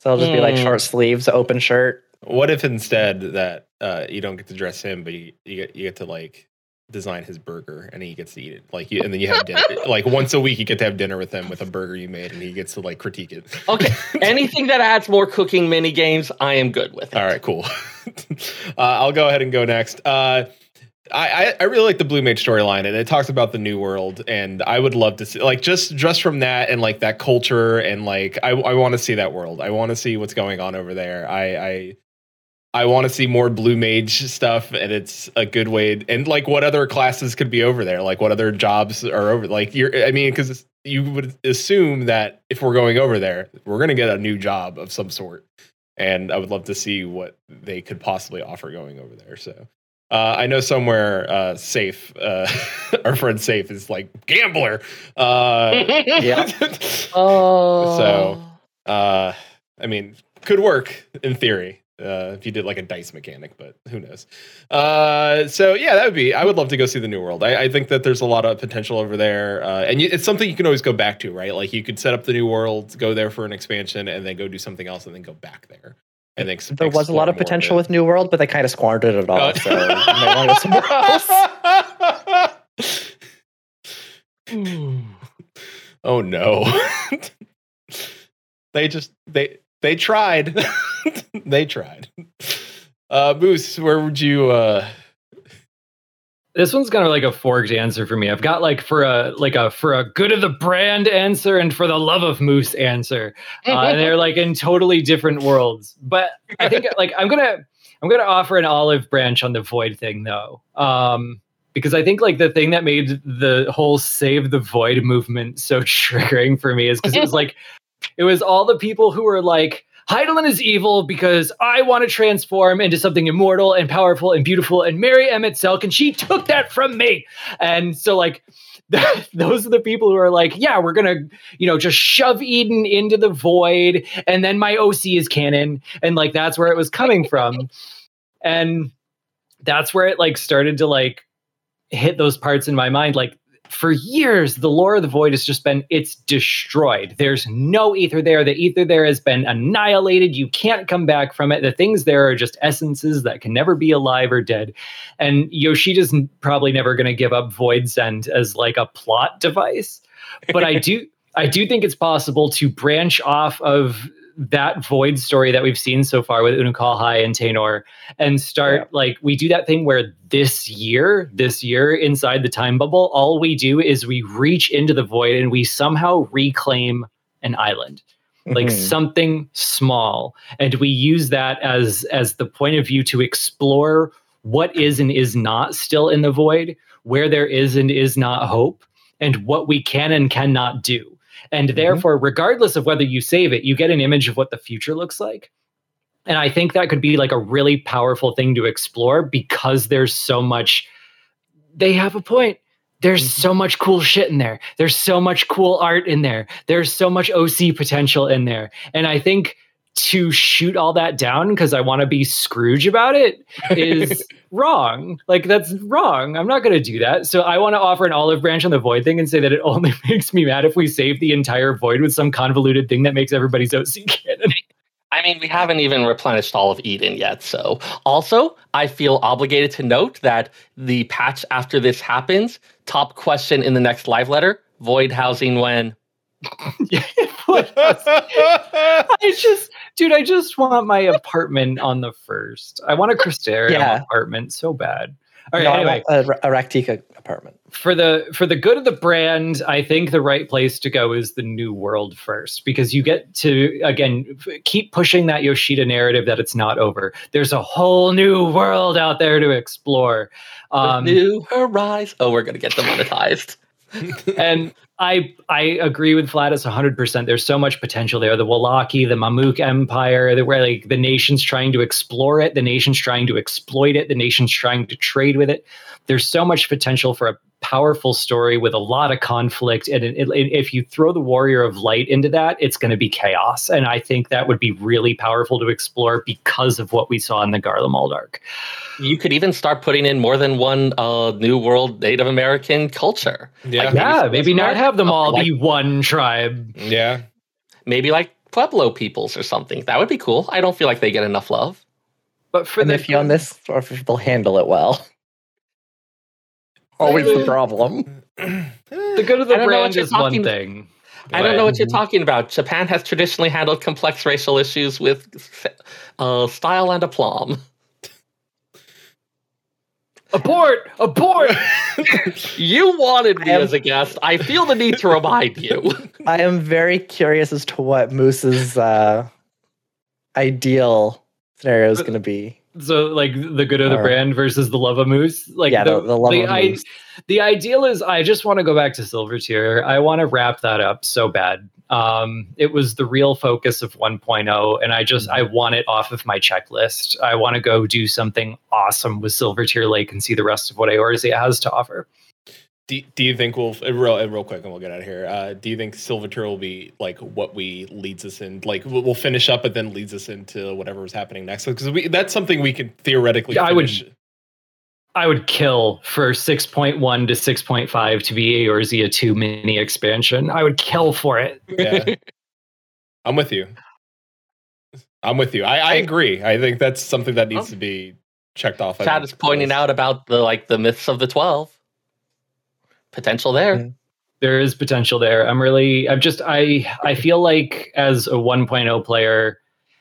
So it'll just be like short sleeves, open shirt. what if instead that uh, you don't get to dress him, but you, you get you get to like design his burger and he gets to eat it. Like you, and then you have dinner. like once a week, you get to have dinner with him with a burger you made, and he gets to like critique it. Okay, anything that adds more cooking mini games, I am good with. It. All right, cool. uh, I'll go ahead and go next. Uh, I, I I really like the Blue Mage storyline, and it talks about the New World, and I would love to see like just just from that and like that culture and like I I want to see that world. I want to see what's going on over there. I I I want to see more Blue Mage stuff, and it's a good way. And like, what other classes could be over there? Like, what other jobs are over? Like, you're. I mean, because you would assume that if we're going over there, we're gonna get a new job of some sort, and I would love to see what they could possibly offer going over there. So. Uh, I know somewhere uh, safe. Uh, our friend safe is like gambler. Uh, Yeah. Oh. So- uh, I mean, could work in theory uh, if you did like a dice mechanic, but who knows? Uh, so yeah, that would be. I would love to go see the New World. I, I think that there's a lot of potential over there, uh, and you, it's something you can always go back to, right? Like you could set up the New World, go there for an expansion, and then go do something else, and then go back there. And ex- There was a lot of potential it. with New World, but they kind of squandered it all. Uh, so you might want to go somewhere else. oh no. they just they they tried. they tried. Uh Moose, where would you uh This one's kind of like a forked answer for me. I've got like for a like a for a good of the brand answer and for the love of moose answer, uh, and they're like in totally different worlds. But I think like I'm gonna I'm gonna offer an olive branch on the void thing though, um, because I think like the thing that made the whole save the void movement so triggering for me is because it was like it was all the people who were like Hydaelyn is evil because I want to transform into something immortal and powerful and beautiful and marry Emet-Selch, and she took that from me. And so, like, those are the people who are like, yeah, we're gonna, you know, just shove Eden into the void, and then my OC is canon, and like that's where it was coming from, and that's where it like started to like hit those parts in my mind, like for years, the lore of the void has just been it's destroyed. There's no ether there. The ether there has been annihilated. You can't come back from it. The things there are just essences that can never be alive or dead. And Yoshida's probably never going to give up Voidsent as like a plot device. But I do I do think it's possible to branch off of that void story that we've seen so far with Unukalhai and Tainor and start yeah. like we do that thing where this year, this year inside the time bubble, all we do is we reach into the void and we somehow reclaim an island. Like mm-hmm. something small. And we use that as as the point of view to explore what is and is not still in the void, where there is and is not hope, and what we can and cannot do and mm-hmm. therefore, regardless of whether you save it, you get an image of what the future looks like. And I think that could be like a really powerful thing to explore because there's so much, they have a point. There's mm-hmm. so much cool shit in there. There's so much cool art in there. There's so much OC potential in there. And I think to shoot all that down because I want to be Scrooge about it is wrong. Like that's wrong. I'm not going to do that. So I want to offer an olive branch on the void thing and say that it only makes me mad if we save the entire void with some convoluted thing that makes everybody's OC canon. I mean, we haven't even replenished all of Eden yet. So, also, I feel obligated to note that the patch after this happens, top question in the next live letter void housing when? I just, dude, I just want my apartment on the first. I want a Crystarium yeah. apartment so bad. All right, no, anyway, a, a Rak'tika apartment. For the for the good of the brand, I think the right place to go is the new world first because you get to again keep pushing that Yoshida narrative that it's not over. There's a whole new world out there to explore. Um, new horizon. Oh, we're gonna get demonetized. and I I agree with Flatus 100%. There's so much potential there. The Wallaki, the Mamuk Empire, the, where like the nation's trying to explore it, the nation's trying to exploit it, the nation's trying to trade with it. There's so much potential for a powerful story with a lot of conflict. And it, it, if you throw the Warrior of Light into that, it's going to be chaos. And I think that would be really powerful to explore because of what we saw in the Garlemald arc. You could even start putting in more than one uh, New World Native American culture. Yeah, like maybe, yeah, maybe not have them all like, be one tribe. Yeah. Maybe like Pueblo peoples or something. That would be cool. I don't feel like they get enough love. But for and the, if you on this, or if people handle it well. Always the problem. the good of the brand is one thing. I don't know what you're talking about. Japan has traditionally handled complex racial issues with uh, style and aplomb. Abort! Abort! you wanted me am, as a guest. I feel the need to remind you. I am very curious as to what Moose's uh, ideal scenario is going to be so like the good of the brand versus the love of moose. Like yeah the, the, the love the, of I, moose. the ideal is i just want to go back to Silvertear. I want to wrap that up so bad. Um it was the real focus of 1.0 and i just i want it off of my checklist. I want to go do something awesome with Silvertear lake and see the rest of what Eorzea has to offer do, do you think we'll uh, real uh, real quick and we'll get out of here? Uh, do you think Silvertear will be like what we leads us in? Like we'll finish up, but then leads us into whatever's happening next? Because we that's something we can theoretically. Yeah, finish. I would. I would kill for 6.1 to 6.5 to be a Eorzea 2 mini expansion. I would kill for it. Yeah. I'm with you. I'm with you. I, I agree. I think that's something that needs oh. to be checked off. Chad is pointing out about the like the myths of the 12 potential there. Mm-hmm. there is potential there. I'm really, I'm just, I, I feel like as a 1.0 player,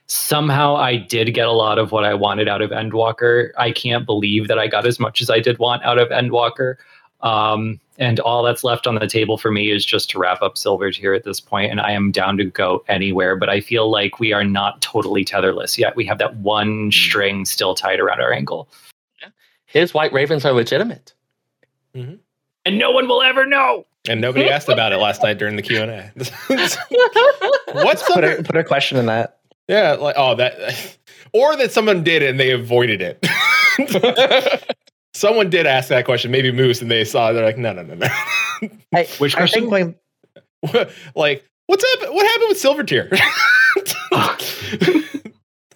somehow I did get a lot of what I wanted out of Endwalker. I can't believe that I got as much as I did want out of Endwalker. Um, and all that's left on the table for me is just to wrap up Silver here at this point, and I am down to go anywhere. But I feel like we are not totally tetherless yet. We have that one mm-hmm. string still tied around our ankle, His white ravens are legitimate. Mm-hmm. And no one will ever know. And nobody asked about it last night during the Q and A. What's Put the a, put a question in that. yeah? Like oh that, or that someone did it and they avoided it. someone did ask that question, maybe Moose, and they saw. it, They're like, no, no, no, no. I, Which I question? think like what's up? What happened with Silvertear? What's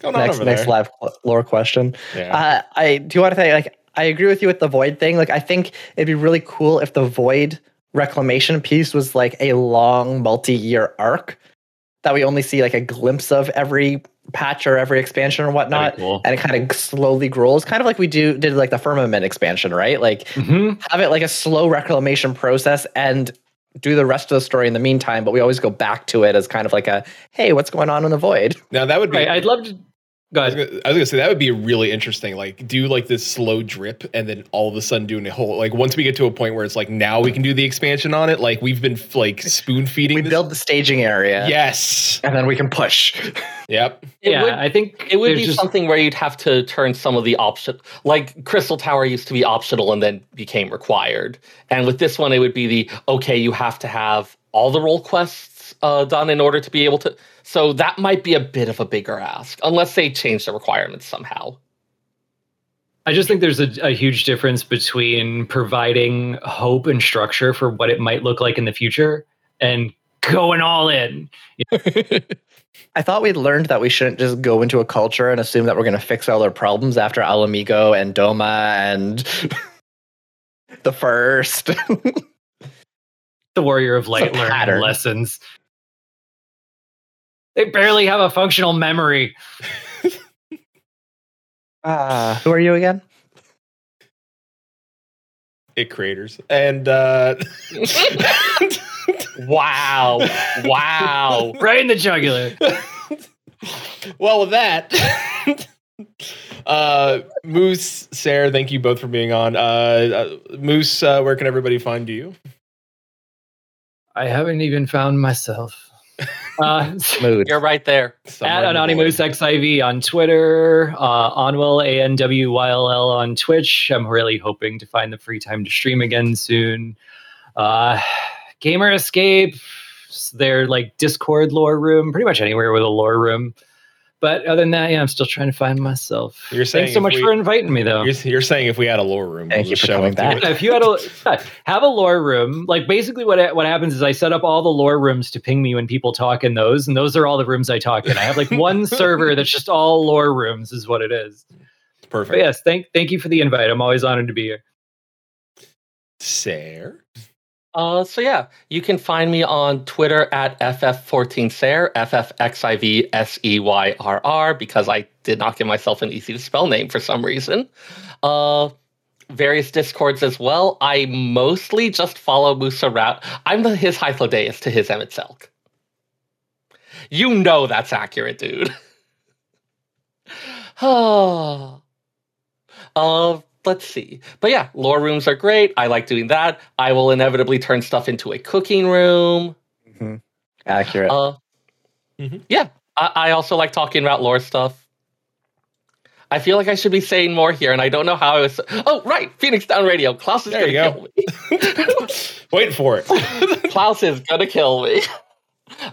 going on next over next there? live qu- lore question. Yeah. Uh, I do you want to say like I agree with you with the void thing. Like I think it'd be really cool if the void reclamation piece was like a long multi-year arc that we only see like a glimpse of every patch or every expansion or whatnot. Cool. And it kind of slowly grows, kind of like we do did like the firmament expansion, right? Like Mhm. have it like a slow reclamation process and do the rest of the story in the meantime, but we always go back to it as kind of like a hey, what's going on in the void? now that would be. Right, I'd love to. Go I was, gonna, I was gonna say that would be really interesting. Like, do like this slow drip, and then all of a sudden doing a whole like once we get to a point where it's like now we can do the expansion on it. Like we've been like spoon feeding. We this- build the staging area. Yes. And then we can push. Yep. It yeah, would I think it would be just- something where you'd have to turn some of the option like Crystal Tower used to be optional and then became required. And with this one it would be the okay, you have to have all the role quests uh, done in order to be able to so that might be a bit of a bigger ask, unless they change the requirements somehow. I just think there's a, a huge difference between providing hope and structure for what it might look like in the future and going all in. I thought we'd learned that we shouldn't just go into a culture and assume that we're going to fix all their problems after Ala Mhigo and Doma and the first. The Warrior of Light a learning pattern. lessons. They barely have a functional memory. Ah, who are you again? It creators and uh Wow. wow. Right in the jugular. well with that uh moose sarah thank you both for being on uh, uh moose uh, where can everybody find you I haven't even found myself. Uh, You're right there. Somewhere at in the XIV on Twitter, uh, Onwell A N W Y L L on Twitch. I'm really hoping to find the free time to stream again soon. Uh, Gamer Escape, their like Discord lore room, pretty much anywhere with a lore room. But other than that, yeah, I'm still trying to find myself. You're saying Thanks so much we- for inviting me, though. you're, you're saying if we had a lore room Thank we'll you for show coming back. if you had a have a lore room, like basically what what happens is I set up all the lore rooms to ping me when people talk in those, and those are all the rooms I talk in. I have like one server that's just all lore rooms, is what it is. perfect But yes, thank thank you for the invite. I'm always honored to be here. sarah Uh, so yeah, you can find me on Twitter at ff14sair, ffxivseyyrr, because I did not give myself an easy to spell name for some reason. Uh, various discords as well. I mostly just follow Musa around. I'm the his Hythlodaeus to his Emet-Selch. You know that's accurate, dude. Uh, let's see. But yeah, lore rooms are great. I like doing that. I will inevitably turn stuff into a cooking room. Mhm. Accurate. Uh, Mhm. Yeah, I, I also like talking about lore stuff. I feel like I should be saying more here, and I don't know how I was. Oh, right, Phoenix Down Radio. Klaus is There gonna you go. kill me. wait for it Klaus is gonna kill me.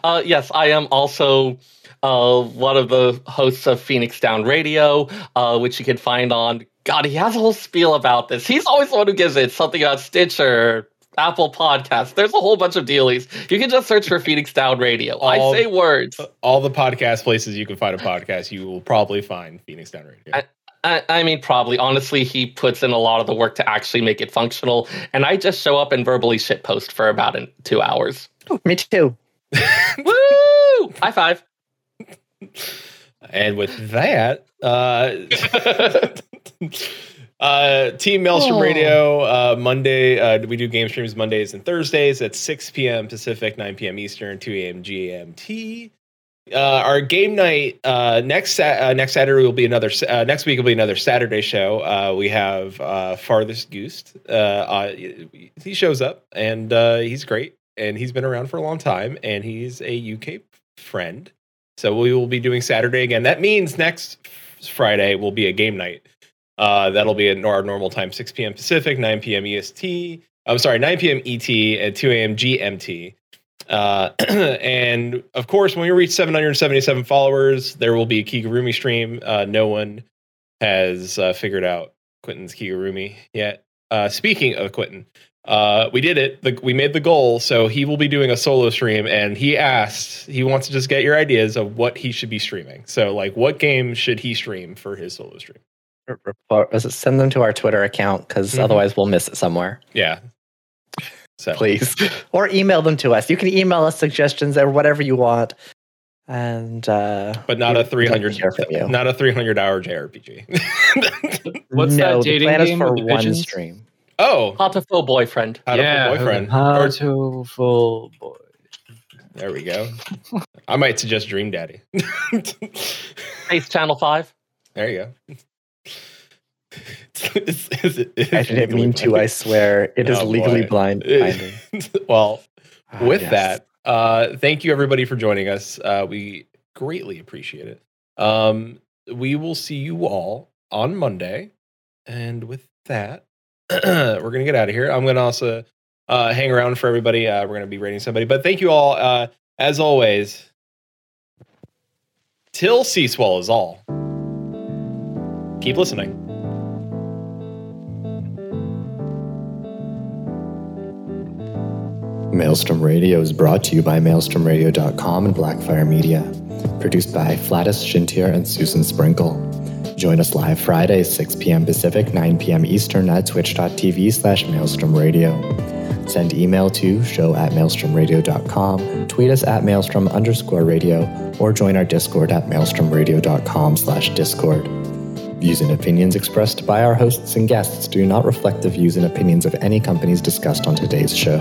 Uh, yes, I am also uh, one of the hosts of Phoenix Down Radio, uh, which you can find on. God, he has a whole spiel about this. He's always the one who gives it something about Stitcher, Apple Podcasts. There's a whole bunch of dealies. You can just search for Phoenix Down Radio. All- I say words. all the podcast places you can find a podcast you will probably find phoenix down radio I- I, I mean, probably. Honestly, he puts in a lot of the work to actually make it functional, and I just show up and verbally shitpost for about an, two hours. Me too. Woo! High five. And with that, uh, Uh, Team Maelstrom Oh. Radio, uh, Monday, uh, we do game streams Mondays and Thursdays at 6 p.m. Pacific, 9 p.m. Eastern, 2 a.m. GMT. Uh, our game night uh, next sa- uh, next Saturday will be another s- uh, next week will be another Saturday show. Uh, we have uh, Farthest Goose. Uh, uh, he shows up and uh, he's great and he's been around for a long time and he's a UK friend. So we will be doing Saturday again. That means next Friday will be a game night. Uh, that'll be at our normal time, 6 p.m. Pacific, 9 p.m. EST. I'm sorry, 9 p.m. ET and 2 a.m. GMT. Uh, and of course, when we reach 777 followers, there will be a Kigurumi stream. Uh, no one has uh, figured out Quentin's Kigurumi yet. Uh, speaking of Quentin, uh, we did it. The, we made the goal, so he will be doing a solo stream. And he asked, he wants to just get your ideas of what he should be streaming. So, like, what game should he stream for his solo stream? Report, was it send them to our Twitter account because Mhm. otherwise we'll miss it somewhere. Yeah. So Please, or email them to us. You can email us suggestions or whatever you want, and uh, but not a we'd like to 300 hear from you. not a 300 hour JRPG. What's that no, dating the plan is game for with one pigeons? stream. Oh, Hatoful boyfriend. how to yeah, boyfriend. How Or- to full boy. there we go. I might suggest Dream Daddy. Space Channel 5. there you go. It's- it's- it's I didn't legally mean to. I blind. swear, it is Oh, legally boy. blind. well, Ah, with yes. that, uh, thank you everybody for joining us. Uh, we greatly appreciate it. Um, we will see you all on Monday. And with that, we're gonna get out of here. I'm gonna also uh, hang around for everybody. Uh, we're gonna be rating somebody, but thank you all. Uh, as always, till sea swell is all. Keep listening. Maelstrom Radio is brought to you by maelstromradio.com and Blackfire Media. Produced by Flatus Shintier and Susan Sprinkle. Join us live Friday, 6 p.m. Pacific, 9 p.m. Eastern at twitch.tv slash Maelstrom Radio. Send email to show at maelstromradio.com, tweet us at maelstrom underscore radio, or join our Discord at maelstromradio.com slash discord. Views and opinions expressed by our hosts and guests do not reflect the views and opinions of any companies discussed on today's show.